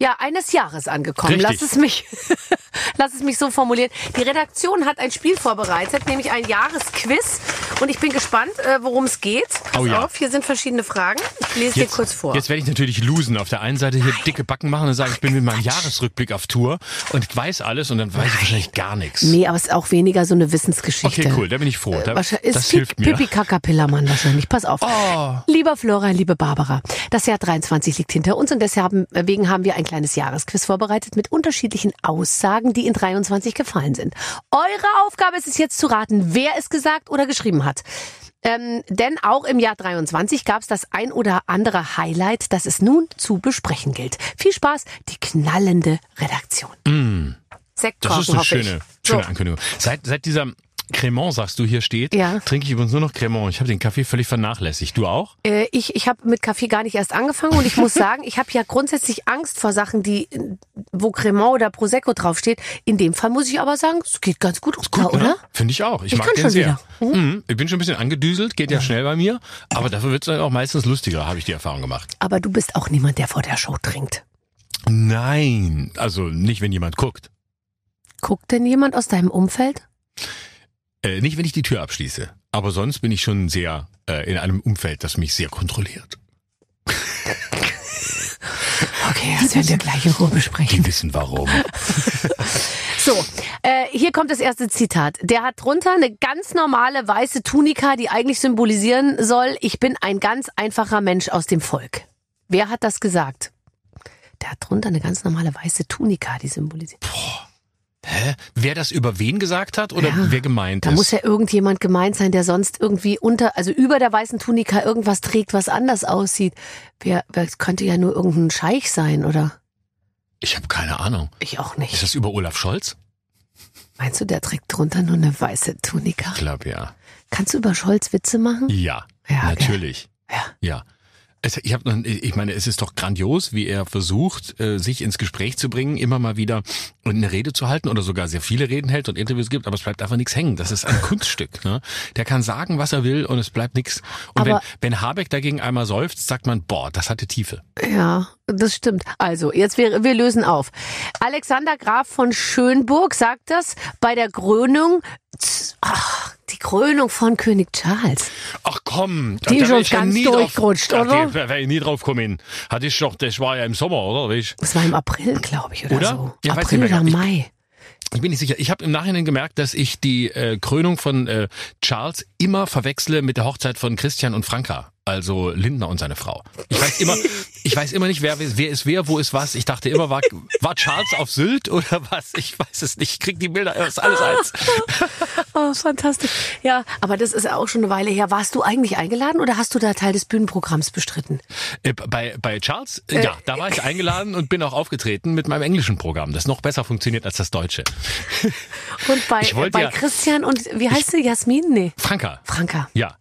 ja, eines Jahres angekommen. Richtig. Lass es mich, *laughs* lass es mich so formulieren. Die Redaktion hat ein Spiel vorbereitet, nämlich ein Jahresquiz. Und ich bin gespannt, äh, worum es geht. Pass Oh ja. auf, hier sind verschiedene Fragen. Ich lese dir kurz vor. Jetzt werde ich natürlich losen. Auf der einen Seite hier dicke Backen machen und sagen, ich bin mit meinem Jahresrückblick auf Tour und ich weiß alles und dann weiß ich wahrscheinlich gar nichts. Nee, aber es ist auch weniger so eine Wissensgeschichte. Okay, cool, da bin ich froh. Da, Wahrscheinlich ist das Pipi, hilft mir. Pipi Kakapillermann wahrscheinlich. Pass auf. Oh. Lieber Florian, liebe Barbara, das Jahr 23 liegt hinter uns und deswegen haben wir ein kleines Jahresquiz vorbereitet mit unterschiedlichen Aussagen, die in 23 gefallen sind. Eure Aufgabe ist es jetzt zu raten, wer es gesagt oder geschrieben hat. Ähm, denn auch im Jahr 23 gab es das ein oder andere Highlight, das es nun zu besprechen gilt. Viel Spaß, die knallende Redaktion. Mm. Das Sektkorken, ist eine ich. schöne, So. schöne Ankündigung. Seit, seit dieser Cremant, sagst du, hier steht, Ja. trinke ich übrigens nur noch Cremant. Ich habe den Kaffee völlig vernachlässigt. Du auch? Äh, ich ich habe mit Kaffee gar nicht erst angefangen und ich muss sagen, ich habe ja grundsätzlich Angst vor Sachen, die wo Cremant oder Prosecco draufsteht. In dem Fall muss ich aber sagen, es geht ganz gut, runter, oder? Finde ich auch. Ich, Ich mag kann den schon sehr. wieder. Mhm. Ich bin schon ein bisschen angedüselt, geht ja schnell bei mir. Aber dafür wird es dann auch meistens lustiger, habe ich die Erfahrung gemacht. Aber du bist auch niemand, der vor der Show trinkt. Nein, also nicht, wenn jemand guckt. Guckt denn jemand aus deinem Umfeld? Äh, nicht, wenn ich die Tür abschließe. Aber sonst bin ich schon sehr äh, in einem Umfeld, das mich sehr kontrolliert. Okay, das werden wir gleich in Ruhe besprechen. Die wissen warum. *laughs* So, äh, hier kommt das erste Zitat. Der hat drunter eine ganz normale weiße Tunika, die eigentlich symbolisieren soll, ich bin ein ganz einfacher Mensch aus dem Volk. Wer hat das gesagt? Der hat drunter eine ganz normale weiße Tunika, die symbolisiert. Hä? Wer das über wen gesagt hat oder Ja, wer gemeint Da ist? muss ja irgendjemand gemeint sein, der sonst irgendwie unter, also über der weißen Tunika irgendwas trägt, was anders aussieht. Wer, wer das könnte ja nur irgendein Scheich sein, oder? ich habe keine Ahnung. Ich auch Ist nicht. das über Olaf Scholz? Meinst du, der trägt drunter nur eine weiße Tunika? Ich glaube ja. Kannst du über Scholz Witze machen? Ja, Ja, natürlich. Ja. Ja. Es, ich, hab ich meine, es ist doch grandios, wie er versucht, äh, sich ins Gespräch zu bringen, immer mal wieder eine Rede zu halten oder sogar sehr viele Reden hält und Interviews gibt, aber es bleibt einfach nichts hängen. Das ist ein *laughs* Kunststück. Ne? Der kann sagen, was er will und es bleibt nichts. Und wenn, Aber- wenn Habeck dagegen einmal seufzt, sagt man, boah, das hatte Tiefe. Ja, das stimmt. Also, jetzt wir, wir lösen auf. Alexander Graf von Schönburg sagt das bei der Krönung, ach, die Krönung von König Charles. Ach komm, Die da ist uns ich ja ganz nie durchgerutscht, drauf, oder? Da wäre ich nie drauf gekommen. Hat ich doch, das war ja im Sommer, oder? Das war im April, glaube ich, oder, Oder? so. Ja, April oder Ich- Mai. Ich bin nicht sicher. Ich habe im Nachhinein gemerkt, dass ich die äh, Krönung von äh, Charles immer verwechsle mit der Hochzeit von Christian und Franka. Also Lindner und seine Frau. Ich weiß immer, ich weiß immer nicht, wer, wer ist wer, wo ist was. Ich dachte immer, war, war Charles auf Sylt oder was? Ich weiß es nicht. Ich krieg die Bilder, es ist alles eins. *laughs* Oh, fantastisch. Ja, aber das ist auch schon eine Weile her. Warst du eigentlich eingeladen oder hast du da Teil des Bühnenprogramms bestritten? Äh, bei, bei Charles, äh, ja, da war ich eingeladen und bin auch aufgetreten mit meinem englischen Programm, das noch besser funktioniert als das deutsche. Und bei, Ich bei ja- Christian und, wie heißt sie, Jasmin? Nee, Franka. Franka. Ja.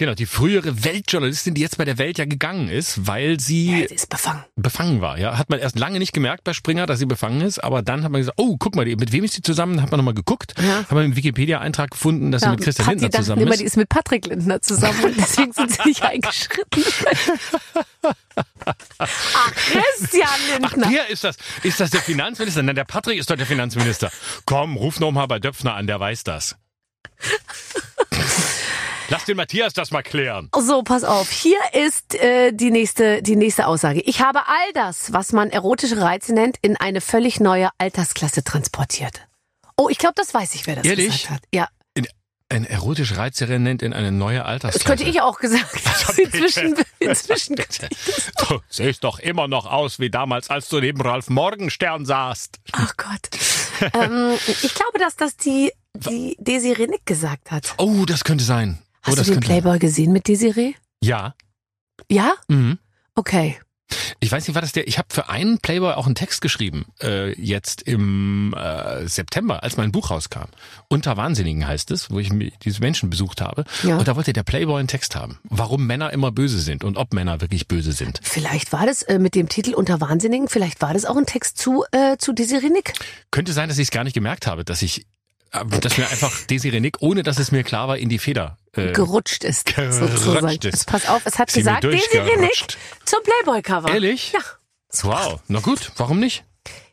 Genau, die frühere Weltjournalistin, die jetzt bei der Welt ja gegangen ist, weil sie Die ist befangen. befangen war. Ja, hat man erst lange nicht gemerkt bei Springer, dass sie befangen ist, aber dann hat man gesagt, oh, guck mal, mit wem ist sie zusammen? Hat man nochmal geguckt, Ja. hat man im Wikipedia-Eintrag gefunden, dass sie mit Christian Lindner dachten zusammen immer, ist. die ist mit Patrick Lindner zusammen und deswegen sind sie nicht eingeschritten. *laughs* Ach, Christian Ach, Lindner. der ist das. Ist das der Finanzminister? Nein, der Patrick ist doch der Finanzminister. Komm, ruf noch mal bei Döpfner an, der weiß das. *laughs* Lass den Matthias das mal klären. So, pass auf. Hier ist äh, die nächste die nächste Aussage. Ich habe all das, was man erotische Reize nennt, in eine völlig neue Altersklasse transportiert. Oh, ich glaube, das weiß ich, wer das Ehrlich? gesagt hat. Ja, In, ein erotisch Reizerin nennt in eine neue Altersklasse. das könnte ich auch gesagt *laughs* haben. *laughs* Inzwischen, inzwischen könnte ich. Du siehst doch immer noch aus wie damals, als du neben Ralf Morgenstern saßt. Ach Gott. ähm, ich glaube, dass das die, die Desiree Nick gesagt hat. Oh, das könnte sein. Oh, Hast das du den könnte sein. Playboy gesehen mit Desiree? Ja. Ja? Mhm. Okay. Ich weiß nicht, war das der? Ich habe für einen Playboy auch einen Text geschrieben, äh, jetzt im äh, September, als mein Buch rauskam. Unter Wahnsinnigen heißt es, wo ich diese Menschen besucht habe. Ja. Und da wollte der Playboy einen Text haben, warum Männer immer böse sind und ob Männer wirklich böse sind. Vielleicht war das äh, mit dem Titel Unter Wahnsinnigen, vielleicht war das auch ein Text zu, äh, zu Desiree Nick. Könnte sein, dass ich es gar nicht gemerkt habe, dass ich, dass mir einfach Desiree Nick, ohne dass es mir klar war, in die Feder. Äh, Gerutscht ist, gerutscht sozusagen. ist. Jetzt pass auf, es hat Sie gesagt, Desiree Nick zum Playboy-Cover. Ehrlich? Ja. Wow, na gut, warum nicht?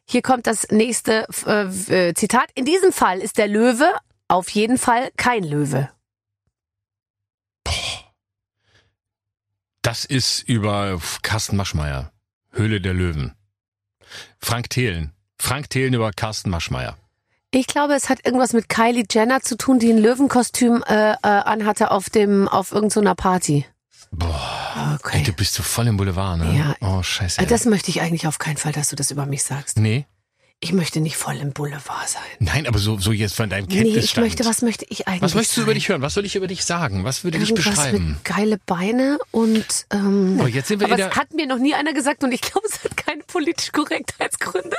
Hier kommt das nächste äh, äh, Zitat. In diesem Fall ist der Löwe auf jeden Fall kein Löwe. Das ist über Carsten Maschmeyer. Höhle der Löwen. Frank Thelen. Frank Thelen über Carsten Maschmeyer. Ich glaube, es hat irgendwas mit Kylie Jenner zu tun, die ein Löwenkostüm äh, äh, anhatte auf dem auf irgendeiner Party. Boah, Okay. ey, du bist so voll im Boulevard, ne? Ja. Oh, scheiße. Äh, Das möchte ich eigentlich auf keinen Fall, dass du das über mich sagst. nee. Ich möchte nicht voll im Boulevard sein. Nein, aber so, so jetzt von deinem Nee, ich Kenntnisstand. möchte, was möchte ich eigentlich Was möchtest du sein? über dich hören? Was soll ich über dich sagen? Was würde dich Irgendwas beschreiben? mit geile Beine und ähm, Aber jetzt sind wir aber es hat mir noch nie einer gesagt und ich glaube, es hat keine politisch Korrektheitsgründe.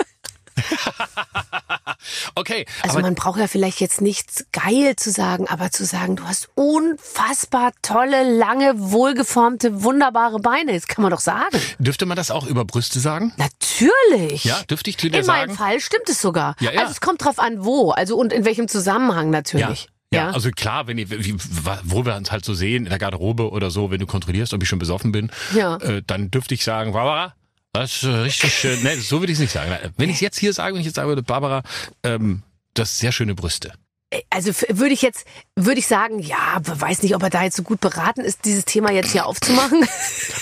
*laughs* okay, Also man braucht ja vielleicht jetzt nichts geil zu sagen, aber zu sagen, du hast unfassbar tolle, lange, wohlgeformte, wunderbare Beine. Das kann man doch sagen. dürfte man das auch über Brüste sagen? Natürlich. Ja, dürfte ich zu dir In meinem sagen? Fall stimmt es sogar. Ja, ja. Also es kommt drauf an, wo, also und in welchem Zusammenhang natürlich. Ja, also klar, wenn ich, wie, wo wir uns halt so sehen, in der Garderobe oder so, wenn du kontrollierst, ob ich schon besoffen bin, Ja. äh, dann dürfte ich sagen, Barbara, das ist äh, richtig schön. Nee, so würde ich es nicht sagen. Wenn ich es jetzt hier sage, wenn ich jetzt sagen würde, Barbara, ähm, das sind sehr schöne Brüste. Also f- würde ich jetzt, würde ich sagen, ja, aber weiß nicht, ob er da jetzt so gut beraten ist, dieses Thema jetzt hier aufzumachen. *laughs*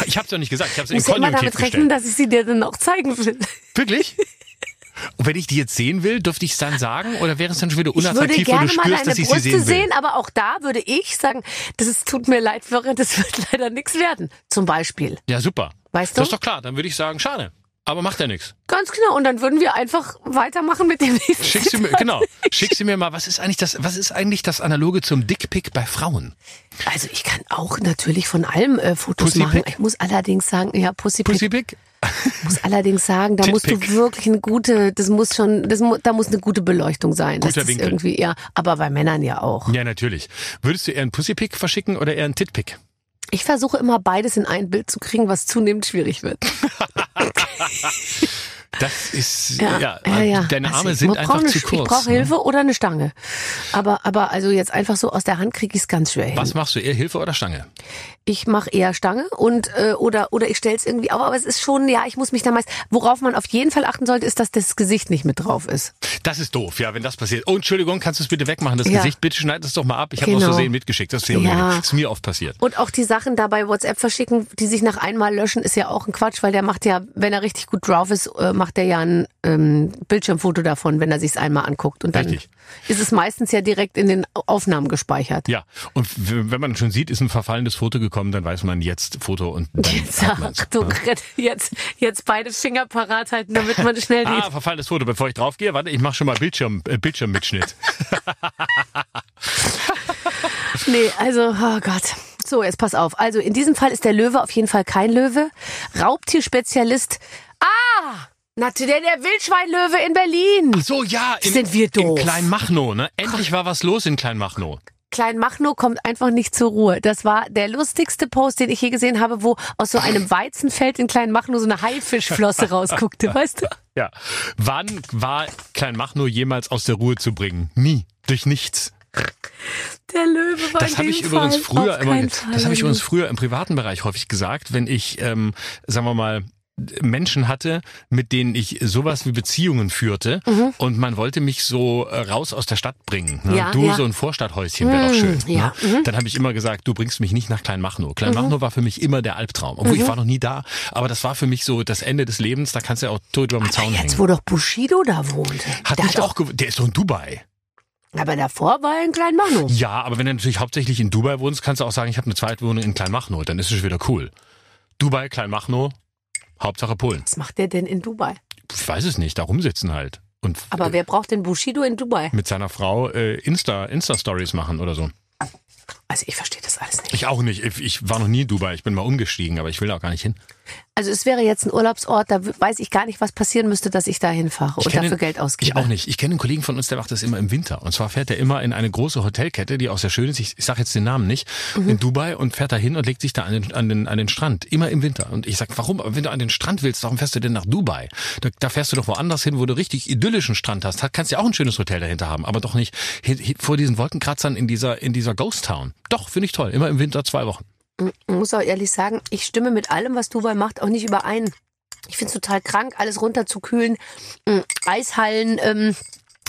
Ich habe es doch nicht gesagt, ich habe es muss ja immer Konjunktiv damit rechnen, dass ich sie dir dann auch zeigen will. Wirklich? *laughs* Und wenn ich die jetzt sehen will, dürfte ich es dann sagen? Oder wäre es dann schon wieder Ich würde unattraktiv, wenn gerne du mal spürst, deine dass ich sie Brüste sehen will? sehen, aber auch da würde ich sagen, das ist, tut mir leid, Florian, das *laughs* wird leider nichts werden. Zum Beispiel. Ja, super. Weißt du? Das ist doch klar, dann würde ich sagen, schade. Aber macht ja nichts. Ganz genau. Und dann würden wir einfach weitermachen mit dem nächsten. Schickst du mir, genau, *laughs* schickst du mir mal, was ist eigentlich das, was ist eigentlich das Analoge zum Dickpick bei Frauen? Also ich kann auch natürlich von allem äh, Fotos Pussy machen. Pick? Ich muss allerdings sagen, ja, Pussy, Pick. Pussypick? muss allerdings sagen, da *laughs* musst du wirklich eine gute, das muss schon, das, da muss eine gute Beleuchtung sein. Guter das ist Winkel. irgendwie, ja, aber bei Männern ja auch. Ja, natürlich. Würdest du eher einen Pussypick verschicken oder eher einen Titpick? Ich versuche immer beides in ein Bild zu kriegen, was zunehmend schwierig wird. *laughs* Das ist, ja, Ja, ja, ja, ja. deine Also Arme ich sind einfach eine, zu Ich kurz. brauche ne? Hilfe oder eine Stange. Aber, aber also jetzt einfach so aus der Hand kriege ich es ganz schwer hin. Was machst du, eher Hilfe oder Stange? Ich mache eher Stange und äh, oder oder ich stelle es irgendwie auf, aber es ist schon, ja, ich muss mich da meist. Worauf man auf jeden Fall achten sollte, ist, dass das Gesicht nicht mit drauf ist. Das ist doof, ja, wenn das passiert. Oh, Entschuldigung, kannst du es bitte wegmachen, das Ja. Gesicht? Bitte schneid es doch mal ab. Ich habe Genau. aus Versehen mitgeschickt. Das ist, Ja. ist mir oft passiert. Und auch die Sachen da bei WhatsApp verschicken, die sich nach einmal löschen, ist ja auch ein Quatsch, weil der macht ja, wenn er richtig gut drauf ist, äh, macht er ja ein ähm, Bildschirmfoto davon, wenn er sich's einmal anguckt. Und dann Richtig. ist es meistens ja direkt in den Aufnahmen gespeichert. Ja, und wenn man schon sieht, ist ein verfallendes Foto gekommen, dann weiß man jetzt Foto und dann Jetzt. Achtung, jetzt, jetzt beide Finger parat halten, damit man schnell die. Ah, verfallendes Foto. Bevor ich draufgehe, warte, ich mache schon mal Bildschirm, äh, Bildschirmmitschnitt. *laughs* Nee, also, oh Gott. So, jetzt pass auf. Also in diesem Fall ist der Löwe auf jeden Fall kein Löwe. Raubtierspezialist. Ah! Natürlich der Wildschweinlöwe in Berlin. So, ja, in, Sind wir doof. in Kleinmachnow, ne? Endlich war was los in Kleinmachnow. Klein Machno kommt einfach nicht zur Ruhe. Das war der lustigste Post, den ich je gesehen habe, wo aus so einem Weizenfeld in Klein Machno so eine Haifischflosse rausguckte, *laughs* weißt du? Ja. Wann war Kleinmachnow jemals aus der Ruhe zu bringen? Nie. Durch nichts. Der Löwe war Das habe ich übrigens Fall früher immer, das habe ich übrigens früher im privaten Bereich häufig gesagt, wenn ich, ähm, sagen wir mal, Menschen hatte, mit denen ich sowas wie Beziehungen führte und man wollte mich so äh, raus aus der Stadt bringen. Ne? Ja, du ja. so ein Vorstadthäuschen wäre doch schön. ja, Ne? Dann habe ich immer gesagt, du bringst mich nicht nach Kleinmachnow. Kleinmachnow war für mich immer der Albtraum. Obwohl ich war noch nie da, aber das war für mich so das Ende des Lebens, da kannst du ja auch tot über dem Zaun Jetzt, hängen. wo doch Bushido da wohnte. Hat mich doch, auch, der ist doch in Dubai. aber davor war er in Klein Machno. Ja, aber wenn du natürlich hauptsächlich in Dubai wohnst, kannst du auch sagen, ich habe eine Zweitwohnung in Kleinmachnow. Dann ist es wieder cool. Dubai, Kleinmachnow, Hauptsache Polen. Was macht der denn in Dubai? Ich weiß es nicht, da rumsitzen halt. Und Aber äh, wer braucht denn Bushido in Dubai? mit seiner Frau äh, Insta, Insta-Stories machen oder so. Also ich verstehe das alles nicht. Ich auch nicht. Ich, ich war noch nie in Dubai. Ich bin mal umgestiegen, aber ich will da auch gar nicht hin. Also es wäre jetzt ein Urlaubsort, da weiß ich gar nicht, was passieren müsste, dass ich da hinfahre und dafür den- Geld ausgebe. Ich auch nicht. Ich kenne einen Kollegen von uns, der macht das immer im Winter. Und zwar fährt er immer in eine große Hotelkette, die auch sehr schön ist. Ich, ich sage jetzt den Namen nicht. Mhm. In Dubai und fährt da hin und legt sich da an den, an, den, an den Strand. Immer im Winter. Und ich sag, warum? Aber wenn du an den Strand willst, warum fährst du denn nach Dubai? Da, da fährst du doch woanders hin, wo du richtig idyllischen Strand hast. Kannst ja auch ein schönes Hotel dahinter haben, aber doch nicht vor diesen Wolkenkratzern in dieser, in dieser Ghost Town. Doch, finde ich toll. Immer im Winter zwei Wochen. Ich muss auch ehrlich sagen, ich stimme mit allem, was Dubai macht, auch nicht überein. Ich finde es total krank, alles runterzukühlen, Eishallen ähm,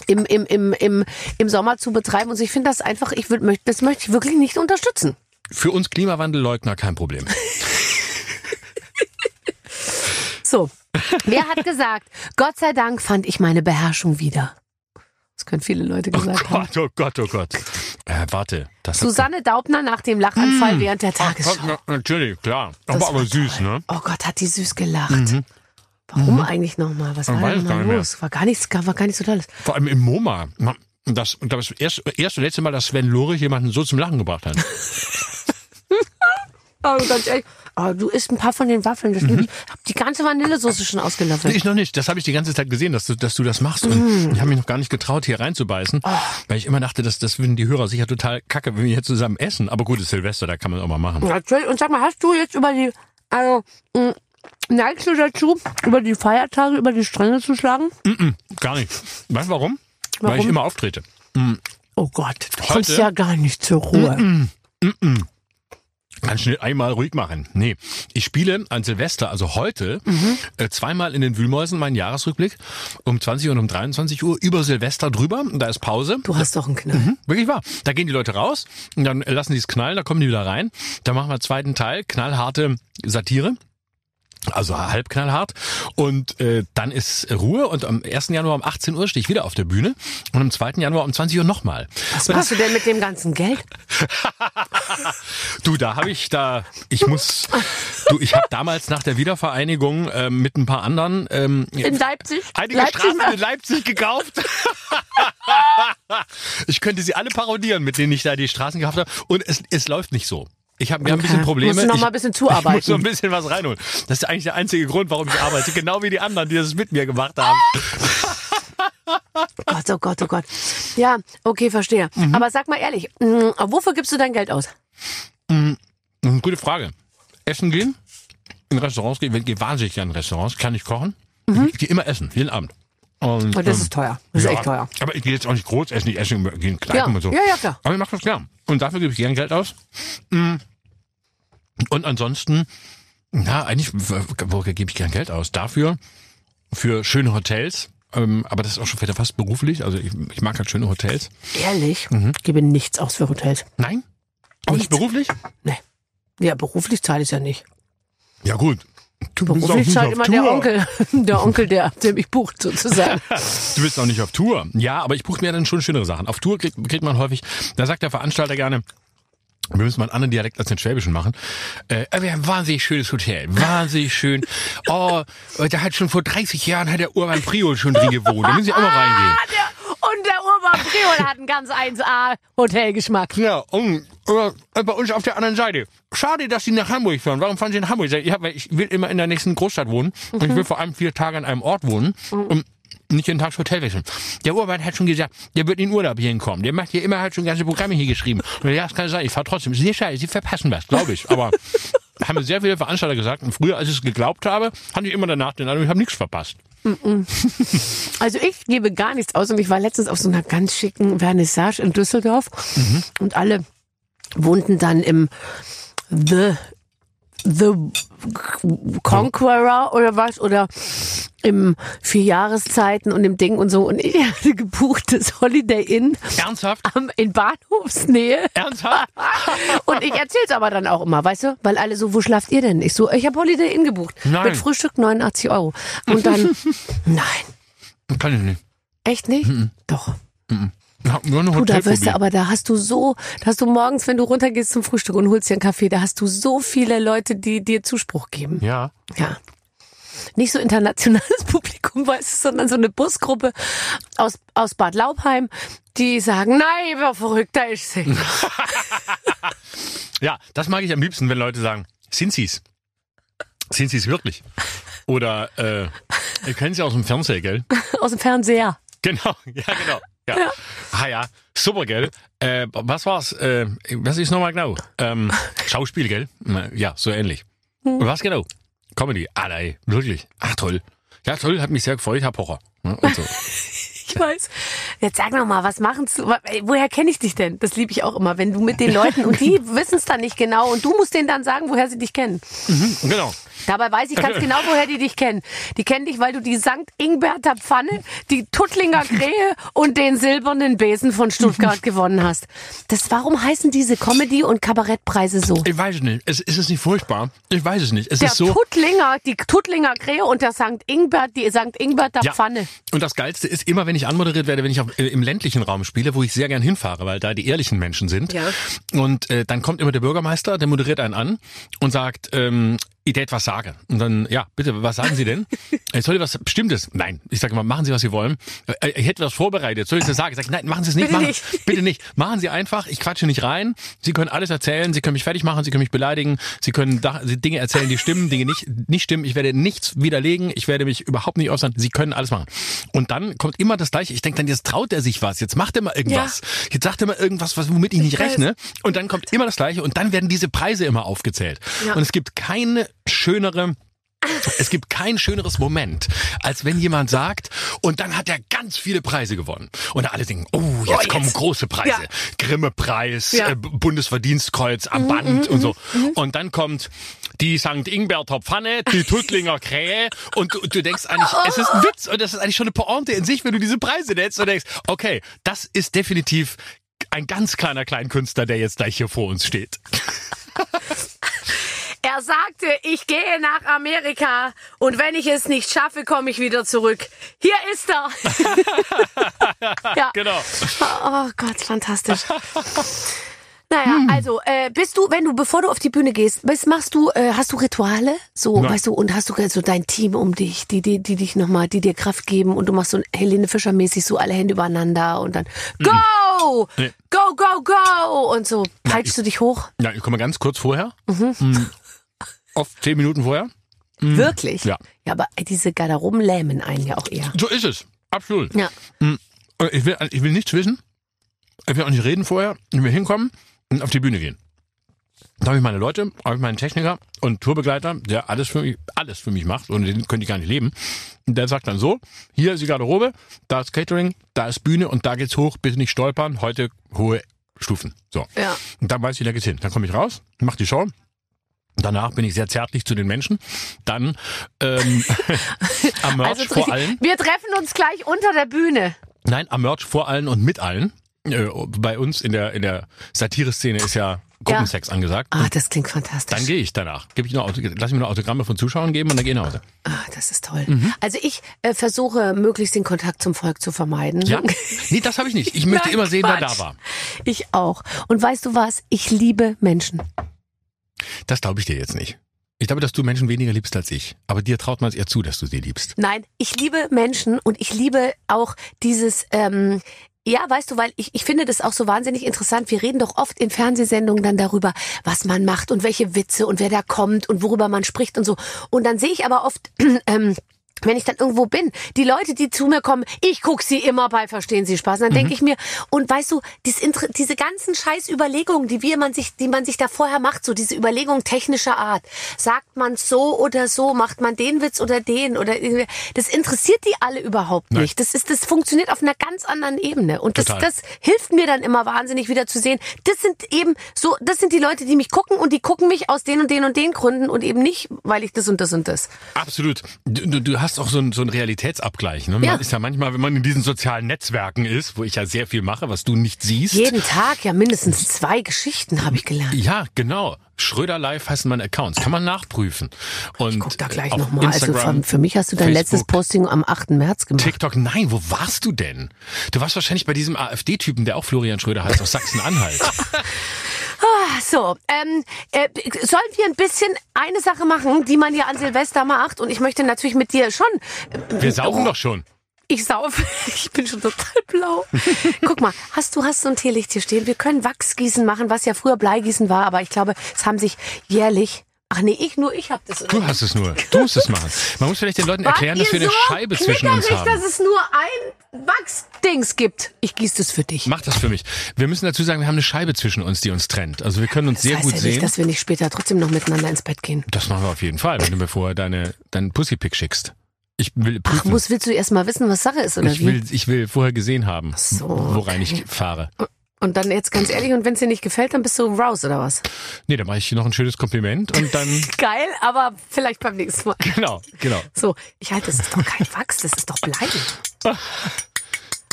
im, im, im, im, im Sommer zu betreiben. Und ich finde das einfach, ich würd, das möchte ich wirklich nicht unterstützen. Für uns Klimawandelleugner kein Problem. *laughs* So, wer hat gesagt, Gott sei Dank fand ich meine Beherrschung wieder. Das können viele Leute Oh gesagt haben. Gott, oh Gott, oh Gott. Äh, warte. Das Susanne Daubner nach dem Lachanfall Hm. während der Ach Tagesschau. Gott, na, natürlich, klar. Das Aber, aber süß, ne? Oh Gott, hat die süß gelacht. Warum eigentlich nochmal? Was war Mhm. denn mal los? War gar nichts, war gar nicht so tolles. Vor allem im MoMA. Das, das erste, erste und letzte Mal, dass Sven Lorich jemanden so zum Lachen gebracht hat. *laughs* Oh, ganz ehrlich. Oh, du isst ein paar von den Waffeln. Das lieb ich. Hab die ganze Vanillesoße schon ausgelöffelt. Ich noch nicht. Das habe ich die ganze Zeit gesehen, dass du, dass du das machst. Und ich habe mich noch gar nicht getraut, hier reinzubeißen, weil ich immer dachte, dass das würden die Hörer sicher total kacke, wenn wir hier zusammen essen. Aber gut, ist Silvester, da kann man auch mal machen. Natürlich. Und sag mal, hast du jetzt über die, also, mh, neigst du dazu, über die Feiertage, über die Stränge zu schlagen? Gar nicht. Weißt du warum? Weil ich Warum? immer auftrete. Oh Gott, du Heute? kommst ja gar nicht zur Ruhe. Ganz schnell einmal ruhig machen. Nee, ich spiele an Silvester, also heute, äh, zweimal in den Wühlmäusen meinen Jahresrückblick um 20 und um 23 Uhr über Silvester drüber. Da ist Pause. Du hast doch einen Knall. Hm, Wirklich wahr. Da gehen die Leute raus und dann lassen die es knallen, da kommen die wieder rein. Dann machen wir zweiten Teil, knallharte Satire. Also halb knallhart. Und äh, dann ist Ruhe und am 1. Januar um 18 Uhr stehe ich wieder auf der Bühne und am 2. Januar um 20 Uhr nochmal. Was machst du denn mit dem ganzen Geld? *laughs* Du, da habe ich da, ich muss, du, ich habe damals nach der Wiedervereinigung ähm, mit ein paar anderen ähm, In Leipzig? einige Leipzig Straßen in Leipzig gekauft. *laughs* ich könnte sie alle parodieren, mit denen ich da die Straßen gekauft habe. Und es, es läuft nicht so. Ich habe wir haben ein bisschen Okay. Probleme. Musst du noch mal ein bisschen *laughs* Ich muss zuarbeiten. so ein bisschen was reinholen. Das ist eigentlich der einzige Grund, warum ich arbeite. Genau wie die anderen, die das mit mir gemacht haben. *laughs* Gott, oh Gott, oh Gott. Ja, okay, verstehe. Mhm. Aber sag mal ehrlich, mh, wofür gibst du dein Geld aus? Eine gute Frage. Essen gehen, in Restaurants gehen, ich gehe wahnsinnig gerne in Restaurants, kann ich kochen. Ich gehe immer essen, jeden Abend. Und, Und das ähm, ist teuer. Das ist ja, echt teuer. Aber ich gehe jetzt auch nicht groß essen, ich esse in Kneipen Ja. und so. Ja, ja, klar. Aber ich mache das gern. Und dafür gebe ich gern Geld aus. Mm. Und ansonsten, na, eigentlich, wo gebe ich gern Geld aus? Dafür, für schöne Hotels. Ähm, aber das ist auch schon wieder fast beruflich. Also ich, ich mag halt schöne Hotels. Ehrlich? Mhm. Ich gebe nichts aus für Hotels. Nein? Auch nicht beruflich? Nee. Ja, beruflich zahle ich ja nicht. Ja gut. Du bist auch nicht auf immer Tour. der Onkel. *laughs* Der Onkel, der, der mich bucht, sozusagen. *laughs* Du bist auch nicht auf Tour. Ja, aber ich buche mir dann schon schönere Sachen. Auf Tour kriegt, kriegt man häufig, da sagt der Veranstalter gerne, wir müssen mal einen anderen Dialekt als den Schwäbischen machen. Äh, wir haben ein wahnsinnig schönes Hotel. Wahnsinnig schön. *laughs* Oh, da hat schon vor 30 Jahren hat der Urban Priol schon drin gewohnt. Da müssen Sie auch mal reingehen. Ah, der, und der Priol hat einen ganz 1A Hotelgeschmack. Ja, und äh, bei uns auf der anderen Seite. Schade, dass Sie nach Hamburg fahren. Warum fahren Sie nach Hamburg? Ja, weil ich will immer in der nächsten Großstadt wohnen. Und ich will vor allem vier Tage an einem Ort wohnen. Und nicht jeden Tag das Hotel wechseln. Der Urban hat schon gesagt, der wird in Urlaub hier hinkommen. Der macht hier immer halt schon ganze Programme hier geschrieben. Und ja, das kann sein. Ich fahre trotzdem. Ist sehr scheiße. Sie verpassen was, glaube ich. Aber *laughs* haben mir sehr viele Veranstalter gesagt. Und früher, als ich es geglaubt habe, hatte ich immer danach den Eindruck, ich habe nichts verpasst. Also ich gebe gar nichts aus und ich war letztens auf so einer ganz schicken Vernissage in Düsseldorf und alle wohnten dann im The The Conqueror oder was oder im vier Jahreszeiten und im Ding und so und ich hatte gebuchtes Holiday Inn Ernsthaft? am, in Bahnhofsnähe Ernsthaft? *laughs* und ich erzähl's aber dann auch immer, weißt du, weil alle so, wo schlaft ihr denn? Ich so, ich habe Holiday Inn gebucht Nein. mit Frühstück 89 Euro und dann, *laughs* nein, Kann ich nicht. echt nicht? Doch. Ich nur eine Du, da wirst du, aber da hast du so, da hast du morgens, wenn du runtergehst zum Frühstück und holst dir einen Kaffee, da hast du so viele Leute, die dir Zuspruch geben. Ja. Ja. Nicht so internationales *laughs* Publikum, weißt du, sondern so eine Busgruppe aus, aus Bad Laubheim, die sagen, nein, wer verrückt, da ist sie. *laughs* Ja, das mag ich am liebsten, wenn Leute sagen, sind sie's? Sind sie's wirklich? Oder, äh, ihr kennt sie aus dem Fernsehen, gell? *laughs* Aus dem Fernseher. Genau, ja, genau. Ja. Ah ja, super, gell? Äh, was war's? Äh, was ist nochmal genau? Ähm, Schauspiel, gell? Ja, so ähnlich. Und was genau? Comedy. Ah, nein, wirklich. Ach, toll. Ja, toll, hat mich sehr gefreut, Herr Pocher. Ja, Und so. *laughs* Ich weiß. Jetzt sag noch mal, was machen du? Woher kenne ich dich denn? Das liebe ich auch immer, wenn du mit den *laughs* Leuten und die wissen es dann nicht genau und du musst denen dann sagen, woher sie dich kennen. genau. Dabei weiß ich ganz genau, woher die dich kennen. Die kennen dich, weil du die St. Ingberter Pfanne, die Tuttlinger Krähe und den silbernen Besen von Stuttgart gewonnen hast. Das, warum heißen diese Comedy- und Kabarettpreise so? Ich weiß es nicht. Es, ist es nicht furchtbar? Ich weiß es nicht. Es Der ist so. Tuttlinger, die Tuttlinger Krähe und der St. Ingbert, die St. Ingberter Ja. Pfanne. Und das Geilste ist immer, wenn ich anmoderiert werde, wenn ich auf, äh, im ländlichen Raum spiele, wo ich sehr gern hinfahre, weil da die ehrlichen Menschen sind. Ja. Und äh, dann kommt immer der Bürgermeister, der moderiert einen an und sagt, ähm, ich tät was sagen. Und dann, ja, bitte, was sagen Sie denn? *laughs* Äh, Soll ich was Bestimmtes? Nein. Ich sage immer, machen Sie, was Sie wollen. Äh, Ich hätte was vorbereitet. Soll ich das sagen? Ich sage, nein, machen Sie es nicht. Bitte machen, nicht. Bitte nicht. Machen Sie einfach. Ich quatsche nicht rein. Sie können alles erzählen. Sie können mich fertig machen. Sie können mich beleidigen. Sie können Dinge erzählen, die stimmen, Dinge nicht, nicht stimmen. Ich werde nichts widerlegen. Ich werde mich überhaupt nicht äußern. Sie können alles machen. Und dann kommt immer das Gleiche. Ich denke dann, jetzt traut er sich was. Jetzt macht er mal irgendwas. Jetzt sagt er mal irgendwas, was, womit ich nicht weiß. rechne. Und dann kommt immer das Gleiche. Und dann werden diese Preise immer aufgezählt. Ja. Und es gibt keine schönere es gibt kein schöneres Moment, als wenn jemand sagt, und dann hat er ganz viele Preise gewonnen. Und alle denken, oh, jetzt jetzt. kommen große Preise. Ja. Grimme-Preis, Ja. äh, Bundesverdienstkreuz am Band und so. Und dann kommt die St. Ingberter Pfanne, die Tuttlinger *laughs* Krähe und du, du denkst eigentlich, es ist ein Witz und das ist eigentlich schon eine Pointe in sich, wenn du diese Preise nennst und denkst, okay, das ist definitiv ein ganz kleiner Kleinkünstler, der jetzt gleich hier vor uns steht. *laughs* Er sagte, ich gehe nach Amerika und wenn ich es nicht schaffe, komme ich wieder zurück. Hier ist er. *laughs* ja. Genau. Oh Gott, fantastisch. Naja, also äh, bist du, wenn du, bevor du auf die Bühne gehst, bist, machst du, äh, hast du Rituale? So, Nein. weißt du, und hast du so dein Team um dich, die, die, die dich nochmal, die dir Kraft geben und du machst so ein Helene Fischer mäßig so alle Hände übereinander und dann Go! Nee. Go, go, go! Und so peitschst du dich hoch. Ja, ich komme ganz kurz vorher. Mhm. Oft zehn Minuten vorher. Wirklich? Ja. Ja, aber diese Garderoben lähmen einen ja auch eher. So ist es. Absolut. Ja. Und Ich will, ich will nichts wissen. Ich will auch nicht reden vorher. Ich will hinkommen und auf die Bühne gehen. Da habe ich meine Leute, habe ich meinen Techniker und Tourbegleiter, der alles für mich, alles für mich macht und den könnte ich gar nicht leben. Und der sagt dann so, hier ist die Garderobe, da ist Catering, da ist Bühne und da geht's hoch, bitte nicht stolpern, heute hohe Stufen. So. Ja. Und dann weiß ich, da geht's hin. Dann komme ich raus, mach die Show. Danach bin ich sehr zärtlich zu den Menschen. Dann ähm, *laughs* am Merch Also, vor allen. wir treffen uns gleich unter der Bühne. Nein, am Merch vor allen und mit allen. Äh, bei uns in der in der Satire-Szene ist ja Gruppensex angesagt. Ah, das klingt fantastisch. Dann gehe ich danach. Gebe ich Auto, lass mir nur Autogramme von Zuschauern geben und dann gehe ich nach Hause. Ah, das ist toll. Mhm. Also ich äh, versuche möglichst den Kontakt zum Volk zu vermeiden. Ja? *laughs* Nee, das habe ich nicht. Ich möchte Nein, immer sehen, wer Quatsch. da war. Ich auch. Und weißt du was? Ich liebe Menschen. Das glaube ich dir jetzt nicht. Ich glaube, dass du Menschen weniger liebst als ich. Aber dir traut man es eher zu, dass du sie liebst. Nein, ich liebe Menschen und ich liebe auch dieses, ähm, ja, weißt du, weil ich, ich finde das auch so wahnsinnig interessant. Wir reden doch oft in Fernsehsendungen dann darüber, was man macht und welche Witze und wer da kommt und worüber man spricht und so. Und dann sehe ich aber oft, *clears throat* ähm, wenn ich dann irgendwo bin, die Leute, die zu mir kommen, ich guck sie immer bei Verstehen Sie Spaß. Dann denke ich mir, und weißt du, dies, diese ganzen scheiß Überlegungen, die wir man sich, die man sich da vorher macht, so diese Überlegungen technischer Art, sagt man so oder so, macht man den Witz oder den oder das interessiert die alle überhaupt Nein. nicht. Das ist, das funktioniert auf einer ganz anderen Ebene und das, Total. das hilft mir dann immer wahnsinnig wieder zu sehen. Das sind eben so, das sind die Leute, die mich gucken und die gucken mich aus den und den und den Gründen und eben nicht, weil ich das und das und das. Absolut. Du, du, du hast auch so einen so einen Realitätsabgleich. Ne? Man Ja. ist ja manchmal, wenn man in diesen sozialen Netzwerken ist, wo ich ja sehr viel mache, was du nicht siehst. Jeden Tag ja mindestens zwei Geschichten habe ich gelernt. Ja, genau. Schröder Live heißen meine Accounts. Kann man nachprüfen. Und Ich guck da gleich nochmal. Also für, für mich hast du dein Facebook, letztes Posting am 8. März gemacht. TikTok, nein, wo warst du denn? Du warst wahrscheinlich bei diesem AfD-Typen, der auch Florian Schröder heißt, aus Sachsen-Anhalt. *laughs* Ach so, ähm, äh, sollen wir ein bisschen eine Sache machen, die man ja an Silvester macht? Und ich möchte natürlich mit dir schon. äh, Wir saugen doch schon. Ich sauf. *laughs* Ich bin schon total blau. Guck mal, hast du hast so ein Teelicht hier stehen? Wir können Wachsgießen machen, was ja früher Bleigießen war, aber ich glaube, es haben sich jährlich. Ach nee, ich nur ich hab das. Du hast es nur. Du musst es machen. Man muss vielleicht den Leuten erklären, dass wir eine Scheibe zwischen uns haben. dass es nur ein Wachsdings gibt. Ich gieß das für dich. Mach das für mich. Wir müssen dazu sagen, wir haben eine Scheibe zwischen uns, die uns trennt. Also wir können uns sehr das heißt gut ja sehen. nicht, dass wir nicht später trotzdem noch miteinander ins Bett gehen. das machen wir auf jeden Fall, wenn du mir vorher deine, deinen Pussypick schickst. Ich will Ach, prüfen. muss, willst du erst mal wissen, was Sache ist, oder ich wie? will, ich will vorher gesehen haben, so, worein ich fahre. Und dann jetzt ganz ehrlich, und wenn es dir nicht gefällt, dann bist du raus, oder was? Nee, dann mache ich noch ein schönes Kompliment und dann, *laughs* Geil, aber vielleicht beim nächsten Mal. genau, genau. So, ich halte, das ist doch kein Wachs, das ist doch Blei. *laughs*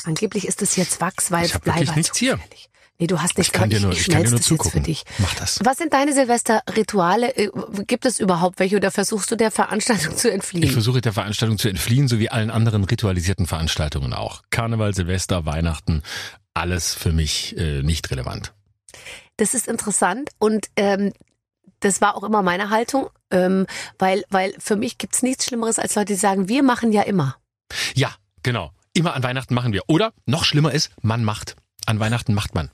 Angeblich ist es jetzt Wachs, weil Ich hab Blei war nichts hier. Nee, du hast nichts. Ich kann dir nur, ich, ich kann dir nur zugucken. dich. Mach das. Was sind deine Silvesterrituale? Äh, Gibt es überhaupt welche oder versuchst du der Veranstaltung zu Ich entfliehen? versuche der Veranstaltung zu entfliehen, so wie allen anderen ritualisierten Veranstaltungen auch. Karneval, Silvester, Weihnachten, alles für mich äh, nicht relevant. Das ist interessant und ähm, das war auch immer meine Haltung, ähm, weil, weil für mich gibt's nichts Schlimmeres als Leute, die sagen, wir machen ja immer. Ja, genau. Immer an Weihnachten machen wir. Oder noch schlimmer ist, man macht. An Weihnachten macht man.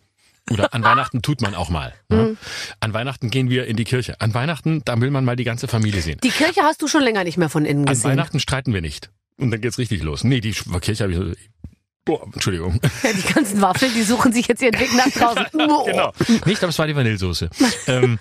Oder an Weihnachten tut man auch mal. Mhm. Ne? An Weihnachten gehen wir in die Kirche. An Weihnachten, da will man mal die ganze Familie sehen. Die Kirche hast du schon länger nicht mehr von innen An gesehen. Weihnachten streiten wir nicht. Und dann geht's richtig los. Nee, die Kirche habe ich. Boah, Entschuldigung. *laughs* Ja, die ganzen Waffeln, die suchen sich jetzt ihren Weg nach draußen. *laughs* genau. Nee, ich glaube, es war die Vanillesoße. *laughs* ähm,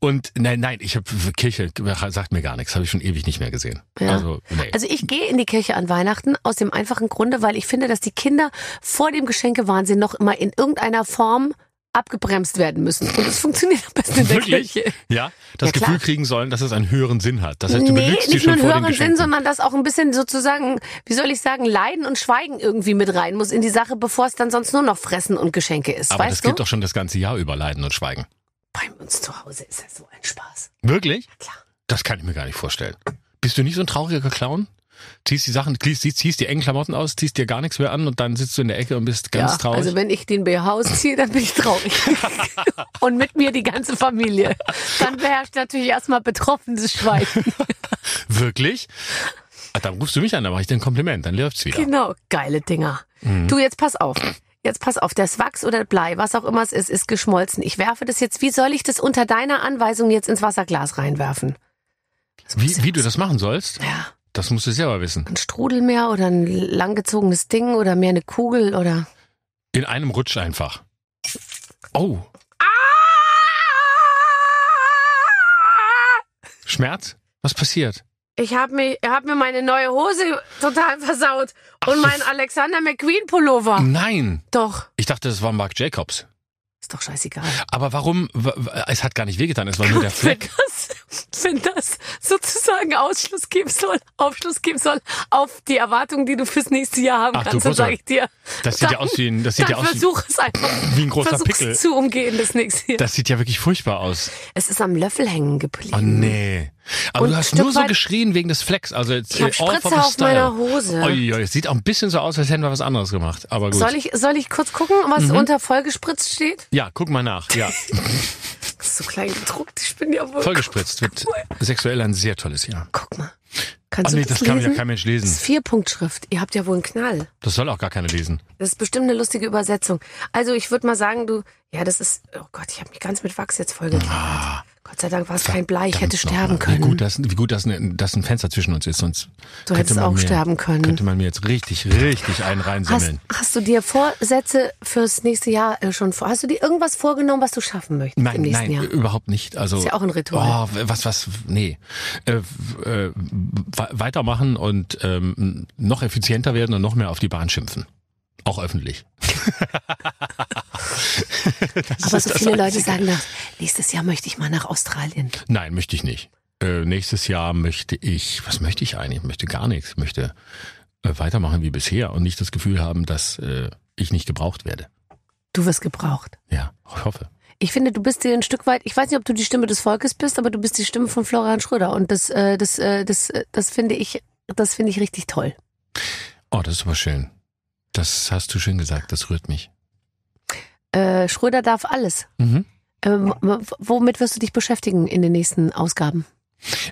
und nein, nein, ich habe Kirche sagt mir gar nichts, habe ich schon ewig nicht mehr gesehen. Ja. Also, nee. Also ich gehe in die Kirche an Weihnachten aus dem einfachen Grunde, weil ich finde, dass die Kinder vor dem Geschenkewahnsinn noch immer in irgendeiner Form abgebremst werden müssen. Und es funktioniert am besten in der Wirklich? Kirche. Ja, das Ja, klar. Gefühl kriegen sollen, dass es einen höheren Sinn hat. Das heißt, du nee, nicht schon nur einen vor höheren. Sinn, sondern dass auch ein bisschen sozusagen, wie soll ich sagen, Leiden und Schweigen irgendwie mit rein muss in die Sache, bevor es dann sonst nur noch Fressen und Geschenke ist. Aber das weißt geht du? doch schon das ganze Jahr über Leiden und Schweigen. Bei uns zu Hause ist das so ein Spaß. Wirklich? Klar. Das kann ich mir gar nicht vorstellen. Bist du nicht so ein trauriger Clown? Ziehst die Sachen, ziehst, ziehst die engen Klamotten aus, ziehst dir gar nichts mehr an und dann sitzt du in der Ecke und bist ganz ja, traurig. also wenn ich den BH ausziehe, dann bin ich traurig. *laughs* und mit mir die ganze Familie. Dann beherrscht natürlich erstmal betroffenes Schweigen. *laughs* Wirklich? Ah, dann rufst du mich an, dann mache ich dir ein Kompliment, dann läuft's wieder. Genau, geile Dinger. Mhm. Du, jetzt pass auf. Jetzt pass auf, das Wachs oder Blei, was auch immer es ist, ist geschmolzen. Ich werfe das jetzt, wie soll ich das unter deiner Anweisung jetzt ins Wasserglas reinwerfen? Wie, wie du das machen sollst, Ja, das musst du selber wissen. ein Strudelmeer oder ein langgezogenes Ding oder mehr eine Kugel oder... In einem Rutsch einfach. Oh. Schmerz? Was passiert? Ich habe mir, hab mir meine neue Hose total versaut. Und mein Alexander McQueen Pullover. Nein. Doch. Ich dachte, das war Marc Jacobs. Ist doch scheißegal. Aber warum? Es hat gar nicht wehgetan, es war nur der *laughs* Wenn Fleck. das, wenn das sozusagen Ausschluss geben soll, Aufschluss geben soll auf die Erwartungen, die du fürs nächste Jahr haben Ach, kannst, dann sage ich dir. Das sieht ja dann- aus wie ein, das sieht ja aus wie, versuch es einfach. wie ein großer Versuch's Pickel. zu umgehen das nächste Jahr. Das sieht ja wirklich furchtbar aus. es ist am Löffel hängen geblieben. Oh nee. Aber Und du hast nur so geschrien wegen des Flecks. Also Ich hab all for Spritzer auf style. meiner Hose. Ui, es sieht auch ein bisschen so aus, als hätten wir was anderes gemacht. Aber gut. Soll ich, soll ich kurz gucken, was Mhm. unter vollgespritzt steht? Ja, guck mal nach. Ja, *laughs* Das ist so klein gedruckt. Ich bin ja wohl. vollgespritzt wird sexuell ein sehr tolles Jahr. Guck mal. Oh Kannst nee, du das, das kann ja lesen? kein Mensch Das ist lesen. Vierpunktschrift. Ihr habt ja wohl einen Knall. Das soll auch gar keiner lesen. Das ist bestimmt eine lustige Übersetzung. Also ich würde mal sagen, du, ja, das ist, oh Gott, ich habe mich ganz mit Wachs jetzt vollgeklebt. Gott sei Dank war es kein Blei, ich hätte sterben können. Wie gut, dass, wie gut dass, ein- dass ein Fenster zwischen uns ist, sonst Du hättest auch mir, sterben können. Könnte man mir jetzt richtig, richtig einen Hast, reinsammeln. hast du dir Vorsätze fürs nächste Jahr äh, schon vor? Hast du dir irgendwas vorgenommen, was du schaffen möchtest im Nein, nächsten nein, Jahr? überhaupt nicht. Also Ist ja auch ein Ritual. Oh, was, was, nee. Äh, äh, we- weitermachen und ähm, noch effizienter werden und noch mehr auf die Bahn schimpfen. Auch öffentlich. *laughs* Aber ist so das viele Leute sagen nach, nächstes Jahr möchte ich mal nach Australien. Nein, möchte ich nicht. Äh, nächstes Jahr möchte ich, was möchte ich eigentlich? Ich möchte gar nichts. Ich möchte äh, weitermachen wie bisher und nicht das Gefühl haben, dass äh, ich nicht gebraucht werde. Du wirst gebraucht. Ja, ich hoffe. Ich finde, du bist dir ein Stück weit, ich weiß nicht, ob du die Stimme des Volkes bist, aber du bist die Stimme von Florian Schröder. Und das, äh, das, äh, das, äh, das finde ich, das finde ich richtig toll. Oh, das ist aber schön. Das hast du schön gesagt, das rührt mich. Äh, Schröder darf alles. Mhm. Ähm, womit wirst du dich beschäftigen in den nächsten Ausgaben?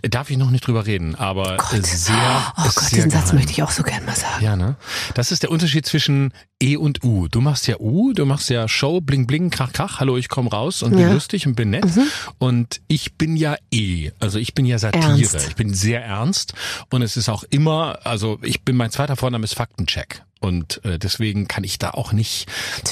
Darf ich noch nicht drüber reden, aber Gott. äh, sehr. Oh Gott, sehr diesen Satz geheim. möchte ich auch so gern mal sagen. Ja, ne? Das ist der Unterschied zwischen E und U. Du machst ja U, du machst ja Show, bling bling, krach krach, hallo, ich komm raus und bin Ja. Mhm. lustig und bin nett. Und ich bin ja E, also ich bin ja Satire. Ernst. Ich bin sehr ernst und es ist auch immer, also ich bin mein zweiter Vorname ist Faktencheck. Und äh, deswegen kann ich da auch nicht.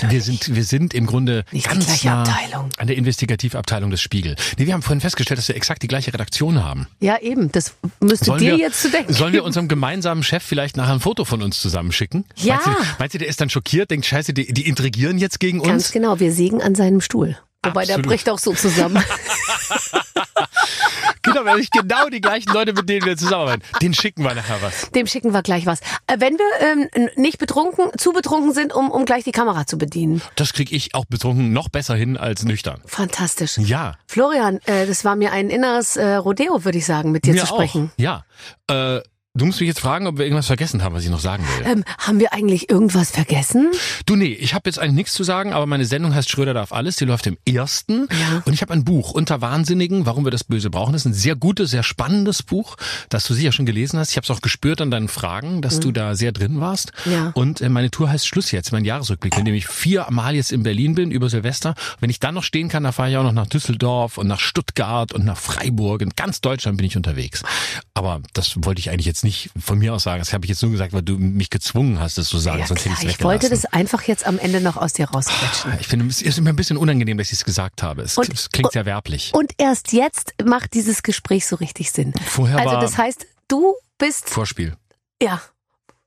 Wir sind, wir sind im Grunde Nicht die ganz gleiche nah Abteilung. an der Investigativabteilung des Spiegel. Nee, wir haben vorhin festgestellt, dass wir exakt die gleiche Redaktion haben. Ja, eben. Das müsste Sollen dir wir, jetzt zu denken. Sollen wir unserem *laughs* gemeinsamen Chef vielleicht nachher ein Foto von uns zusammenschicken? Ja. Meinst du, meinst du, der ist dann schockiert, denkt, scheiße, die, die intrigieren jetzt gegen Ganz uns? genau, wir sägen an seinem Stuhl. Wobei der Absolut. bricht auch so zusammen. *laughs* *laughs* Genau, weil ich genau die gleichen Leute, mit denen wir zusammenarbeiten. Den schicken wir nachher was. Dem schicken wir gleich was. Äh, wenn wir ähm, nicht betrunken, zu betrunken sind, um, um gleich die Kamera zu bedienen. Das kriege ich auch betrunken noch besser hin als nüchtern. Fantastisch. Ja. Florian, äh, das war mir ein inneres äh, Rodeo, würde ich sagen, mit dir mir zu sprechen. Auch. Ja. Äh, du musst mich jetzt fragen, ob wir irgendwas vergessen haben, was ich noch sagen will. Ähm, haben wir eigentlich irgendwas vergessen? Du, nee, ich habe jetzt eigentlich nichts zu sagen, aber meine Sendung heißt Schröder darf alles. Die läuft im ersten. Ja. Und ich habe ein Buch, Unter Wahnsinnigen, warum wir das Böse brauchen. Das ist ein sehr gutes, sehr spannendes Buch, das du sicher schon gelesen hast. Ich habe es auch gespürt an deinen Fragen, dass du da sehr drin warst. Mhm. Ja. Und äh, meine Tour heißt Schluss jetzt, mein Jahresrückblick, in dem ich viermal jetzt in Berlin bin, über Silvester. Wenn ich dann noch stehen kann, dann fahre ich auch noch nach Düsseldorf und nach Stuttgart und nach Freiburg. In ganz Deutschland bin ich unterwegs. Aber das wollte ich eigentlich jetzt nicht von mir aus sagen. Das habe ich jetzt nur gesagt, weil du mich gezwungen hast, das zu sagen. Ja, sonst klar, hätte ich wollte das einfach jetzt am Ende noch aus dir rausquetschen. Ich finde, es ist mir ein bisschen unangenehm, dass ich es gesagt habe. Es, Und- es klingt sehr werblich. Und erst jetzt macht dieses Gespräch so richtig Sinn. Vorher Also war das heißt, du bist, Vorspiel. ja,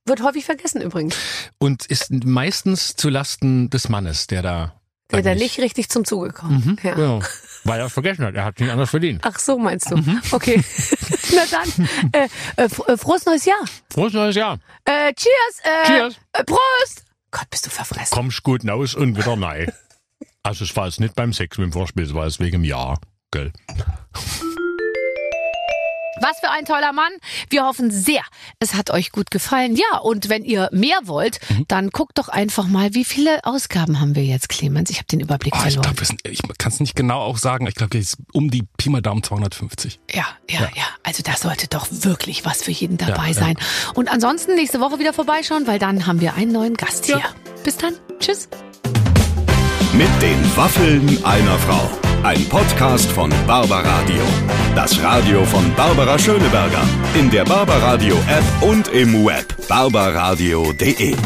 wird häufig vergessen übrigens, Und ist meistens zu Lasten des Mannes, der da. der da nicht richtig zum Zuge kommt. Mhm, Ja. Genau. Weil er es vergessen hat. Er hat nicht anders verdient. Ach so, meinst du? Mhm. Okay. *laughs* Na dann, äh, äh, äh, frohes neues Jahr. Frohes neues Jahr. Äh, cheers. Äh, Cheers. Äh, Prost. Gott, bist du verfressen. Kommst gut raus und wieder nein. Also es war jetzt nicht beim Sex mit dem Vorspiel, es war jetzt wegen dem Jahr. Gell? Was für ein toller Mann. Wir hoffen sehr, es hat euch gut gefallen. Ja, und wenn ihr mehr wollt, Mhm. dann guckt doch einfach mal, wie viele Ausgaben haben wir jetzt, Clemens? Ich habe den Überblick Oh, ich verloren. glaube, wir sind, ich kann es nicht genau auch sagen. Ich glaube, jetzt um die Pi mal Daumen 250. Ja, ja, ja, Also da sollte doch wirklich was für jeden dabei ja. sein. Und ansonsten nächste Woche wieder vorbeischauen, weil dann haben wir einen neuen Gast hier. Bis dann. Tschüss. Mit den Waffeln einer Frau. Ein Podcast von Barbaradio. Das Radio von Barbara Schöneberger. In der Barbaradio App und im Web. barbaradio.de.